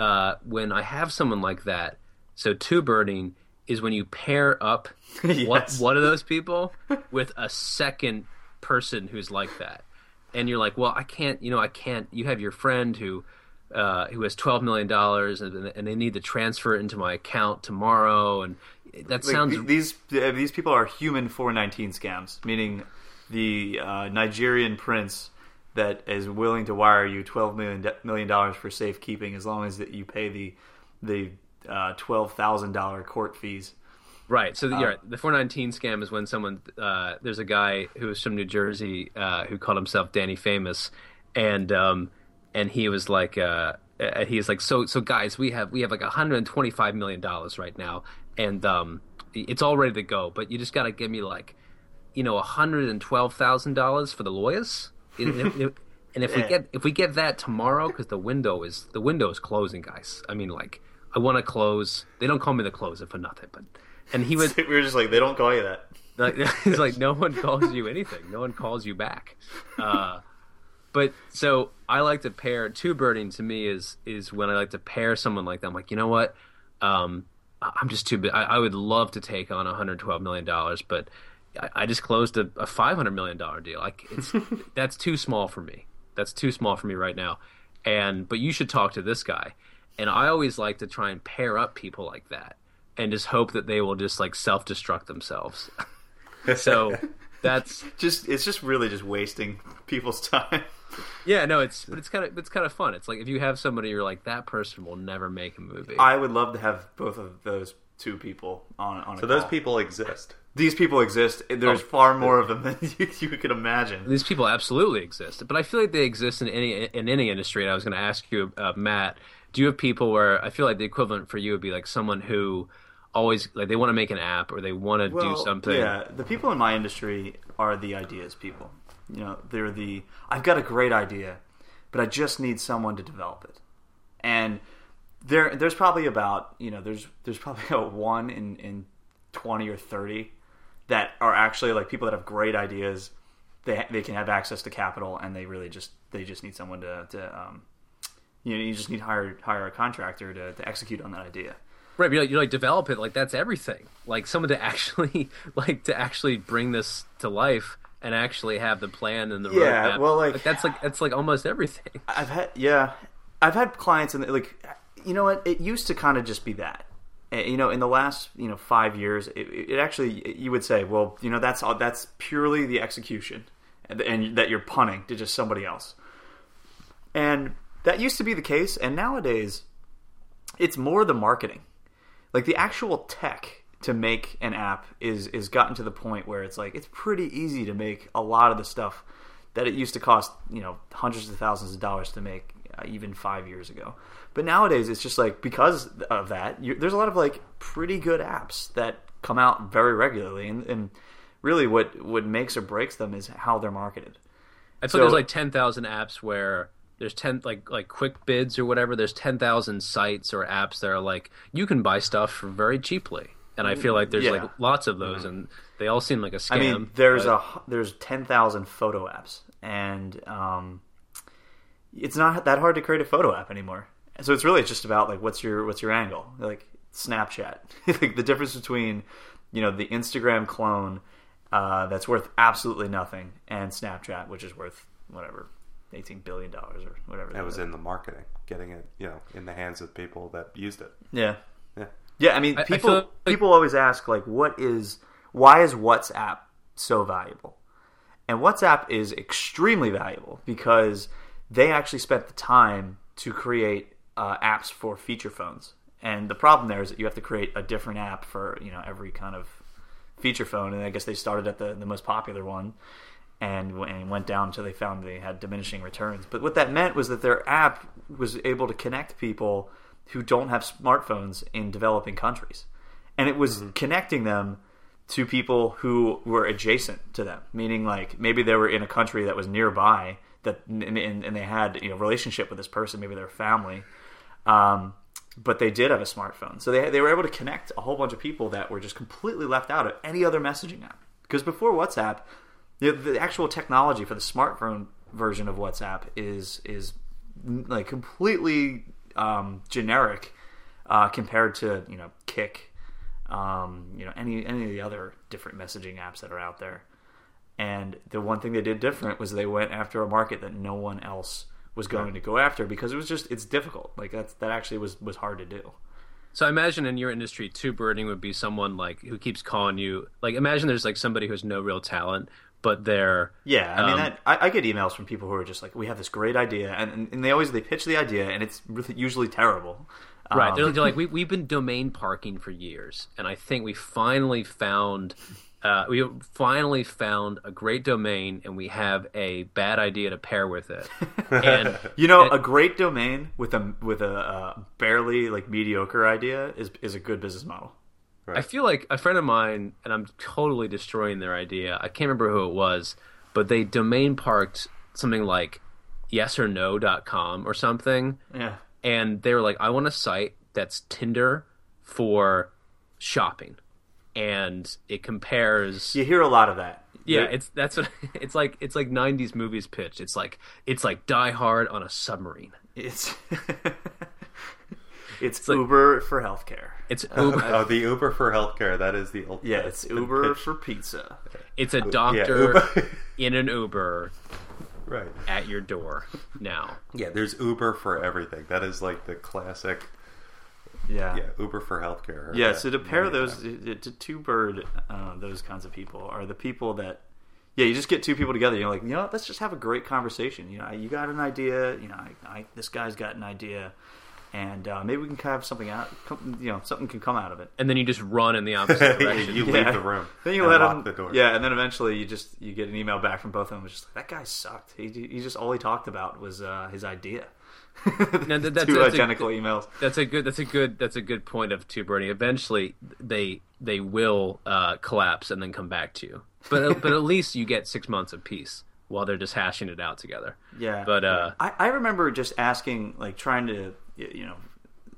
uh, when I have someone like that. So two birding is when you pair up yes. what, one of those people with a second person who's like that, and you're like, well, I can't, you know, I can't. You have your friend who uh, who has twelve million dollars, and, and they need to transfer it into my account tomorrow, and that sounds like, these these people are human 419 scams, meaning the uh, Nigerian prince that is willing to wire you twelve million million dollars for safekeeping as long as that you pay the the uh, twelve thousand dollar court fees. Right. So the, um, the 419 scam is when someone uh, there's a guy who was from New Jersey uh, who called himself Danny Famous, and um, and he was like uh, uh he was like so so guys we have we have like 125 million dollars right now and um, it's all ready to go but you just got to give me like you know 112 thousand dollars for the lawyers And if we get if we get that tomorrow, because the window is the window is closing, guys. I mean, like I want to close. They don't call me the closer for nothing, but and he was we were just like they don't call you that. Like it's like no one calls you anything. No one calls you back. Uh, but so I like to pair two birding to me is is when I like to pair someone like that. I'm like, you know what? Um, I'm just too big. I, I, would love to take on 112 million dollars, but I, I, just closed a, a 500 million dollar deal. Like it's that's too small for me. That's too small for me right now. And but you should talk to this guy. And I always like to try and pair up people like that and just hope that they will just like self destruct themselves. so that's just it's just really just wasting people's time. Yeah, no, it's but it's kind of it's kind of fun. It's like if you have somebody you're like that person will never make a movie. I would love to have both of those two people on on. so those people exist. These people exist. There's oh, far more of them than you, you could imagine. These people absolutely exist, but I feel like they exist in any in any industry. And I was going to ask you, uh, Matt, do you have people where I feel like the equivalent for you would be like someone who always like they want to make an app or they want to well, do something. Yeah, the people in my industry are the ideas people. You know, they're the I've got a great idea, but I just need someone to develop it. And there there's probably about, you know, there's there's probably a 1 in in 20 or 30 that are actually like people that have great ideas. They they can have access to capital and they really just they just need someone to to um you know, you just need to hire hire a contractor to, to execute on that idea. Right, you like, you like develop it like that's everything. Like someone to actually like to actually bring this to life and actually have the plan and the yeah. Roadmap. Well, like, like that's like that's like almost everything. I've had yeah, I've had clients and like you know what it used to kind of just be that. Eh, you know, in the last you know five years, it, it actually you would say, well, you know, that's all, that's purely the execution, and, and that you're punting to just somebody else. And that used to be the case, and nowadays, it's more the marketing like the actual tech to make an app is is gotten to the point where it's like it's pretty easy to make a lot of the stuff that it used to cost you know hundreds of thousands of dollars to make uh, even five years ago. But nowadays it's just like because of that, you, there's a lot of like pretty good apps that come out very regularly, and, and really what what makes or breaks them is how they're marketed. I thought so, there's like ten thousand apps where there's 10 like like QuiBids or whatever there's 10,000 sites or apps that are like you can buy stuff for very cheaply and I feel like there's yeah. like lots of those and they all seem like a scam. I mean there's but... a there's 10,000 photo apps and um it's not that hard to create a photo app anymore. So it's really just about like what's your what's your angle? Like Snapchat. like the difference between you know the Instagram clone uh, that's worth absolutely nothing and Snapchat which is worth whatever eighteen billion dollars or whatever. It was in the marketing, getting it, you know, in the hands of people that used it. Yeah, yeah, yeah. I mean, people I like... people always ask like, what is why is WhatsApp so valuable? And WhatsApp is extremely valuable because they actually spent the time to create uh, apps for feature phones. And the problem there is that you have to create a different app for you know every kind of feature phone. And I guess they started at the the most popular one and, and went down until they found they had diminishing returns. But what that meant was that their app was able to connect people who don't have smartphones in developing countries, and it was mm-hmm. connecting them to people who were adjacent to them, meaning like maybe they were in a country that was nearby that and, and they had you know relationship with this person, maybe their family. Um, but they did have a smartphone, so they they were able to connect a whole bunch of people that were just completely left out of any other messaging app. Because before WhatsApp, the, the actual technology for the smartphone version of WhatsApp is is like completely um, generic uh, compared to you know Kik, um, you know any any of the other different messaging apps that are out there. And the one thing they did different was they went after a market that no one else was going to go after because it was just it's difficult. Like that's that actually was was hard to do. So I imagine in your industry, two birding would be someone like who keeps calling you. Like imagine there's like somebody who has no real talent, but they're yeah. I mean, um, that, I, I, get emails from people who are just like, "We have this great idea," and, and they always they pitch the idea, and it's really, usually terrible. Right? Um, they're, they're, like, "We we've been domain parking for years, and I think we finally found." Uh, we finally found a great domain, and we have a bad idea to pair with it. And you know, and, a great domain with a with a uh, barely like mediocre idea is is a good business model. Right. I feel like a friend of mine, and I'm totally destroying their idea. I can't remember who it was, but they domain parked something like yesorno.com or something. Yeah. And they were like, I want a site that's Tinder for shopping. And it compares You hear a lot of that. yeah, it's that's what it's like. It's like '90s movies pitch. It's like it's like Die Hard on a submarine. It's it's Uber for healthcare. It's Uber, Oh, the Uber for healthcare. That is the ult- Yeah, it's Uber pitched. for pizza. it's a Yeah, doctor Uber. in an Uber right. at your door now. Yeah, there's Uber for everything. That is like the classic. Yeah. Yeah, Uber for healthcare. Heard Yeah, that so to pair those times. to, to two bird, uh, those kinds of people are the people that, yeah, you just get two people together. You're like, you know, what, let's just have a great conversation. You know, you got an idea. You know, I, I, this guy's got an idea, and uh, maybe we can have something out. come- You know, something can come out of it. And then you just run in the opposite direction. you Yeah. leave the room. Then you and let lock him. the door. Yeah, and then eventually you just you get an email back from both of them. It's just like that guy sucked. He he just all he talked about was uh, his idea. No, that- that's- two that's a- identical emails. That's a good. That's a good. That's a good point of two birding. Eventually, they they will uh, collapse and then come back to you. But but at least you get six months of peace while they're just hashing it out together. Yeah, But uh, I, I remember just asking, like, trying to, y- you know,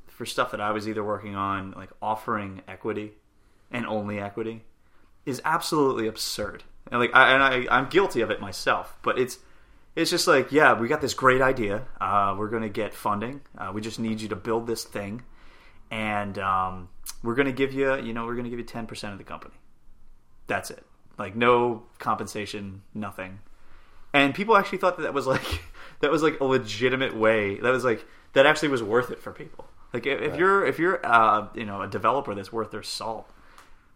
for stuff that I was either working on, like offering equity and only equity is absolutely absurd. And like, I, and I, I'm guilty of it myself. But it's, it's just like, yeah, we got this great idea. Uh, we're going to get funding. Uh, we just need you to build this thing, and um, we're going to give you, you know, we're going to give you ten percent of the company. That's it. Like no compensation, nothing and people actually thought that that was like that was like a legitimate way that was like that actually was worth it for people like if, if you're if you're uh, you know a developer that's worth their salt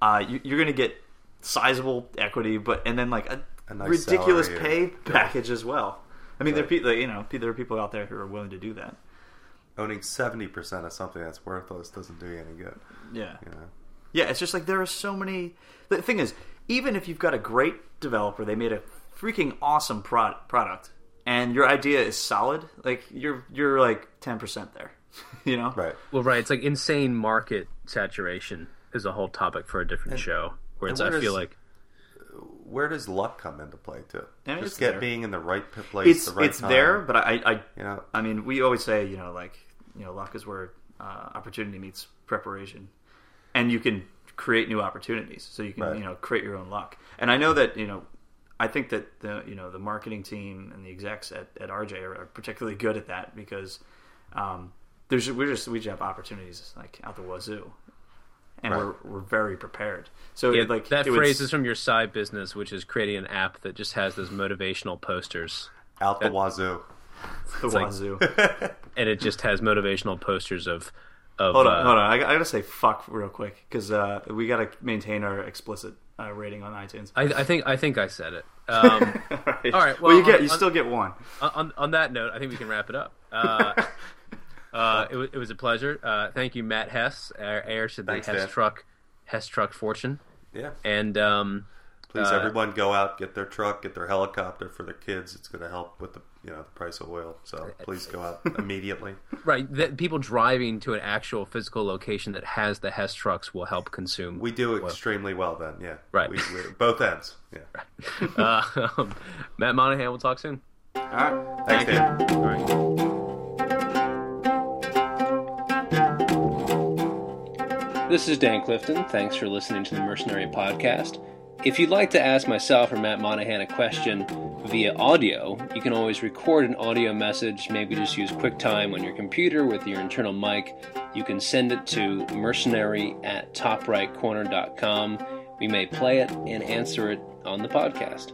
uh, you, you're gonna get sizable equity but and then like a, A nice ridiculous pay package as well i mean there are people you know there are people out there who are willing to do that Owning seventy percent of something that's worthless doesn't do you any good. yeah You know. Yeah, it's just like there are so many. The thing is, even if you've got a great developer, they made a freaking awesome pro- product, and your idea is solid, like you're you're like ten percent there, you know? Right. well, right. It's like insane market saturation is a whole topic for a different show. Where it's and I where feel does- like Where does luck come into play too? I mean, Just it's get there. being in the right place, It's the right it's time. there, but I, I You know, I mean, we always say, you know, like you know, luck is where uh, opportunity meets preparation, and you can create new opportunities. So you can Right. you know create your own luck. And I know that you know, I think that the you know the marketing team and the execs at, at RJ are, are particularly good at that because um, there's we're just we just have opportunities like out the wazoo. And Right. we're, we're very prepared. So yeah, it, like that it would phrase is from your side business, which is creating an app that just has those motivational posters, out the wazoo. the like- wazoo. and it just has motivational posters of of Hold uh, on, hold on. I, I gotta say fuck real quick because uh, we gotta maintain our explicit uh, rating on iTunes. I, I think I think I said it. Um, all right. all right, Well, you well, get you on- still get one. on, on that note, I think we can wrap it up. Uh, uh, it, was, it was a pleasure. Uh, thank you, Matt Hess, heir heir to the Thanks, Hess Dan. truck, Hess truck fortune, Yeah. and um, Please, Uh, everyone, go out, get their truck, get their helicopter for their kids. It's going to help with the you know the price of oil. So please go out immediately. right, that people driving to an actual physical location that has the Hess trucks will help consume. We do extremely well then. Yeah. Right. We, we, both ends. Yeah. uh, um, Matt Monihan, we'll talk soon. All right. Thanks, Dan. All right. This is Dan Clifton. Thanks for listening to the Mercenary Podcast. If you'd like to ask myself or Matt Monihan a question via audio, you can always record an audio message. Maybe just use QuickTime on your computer with your internal mic. You can send it to mercenary at toprightcorner.com. We may play it and answer it on the podcast.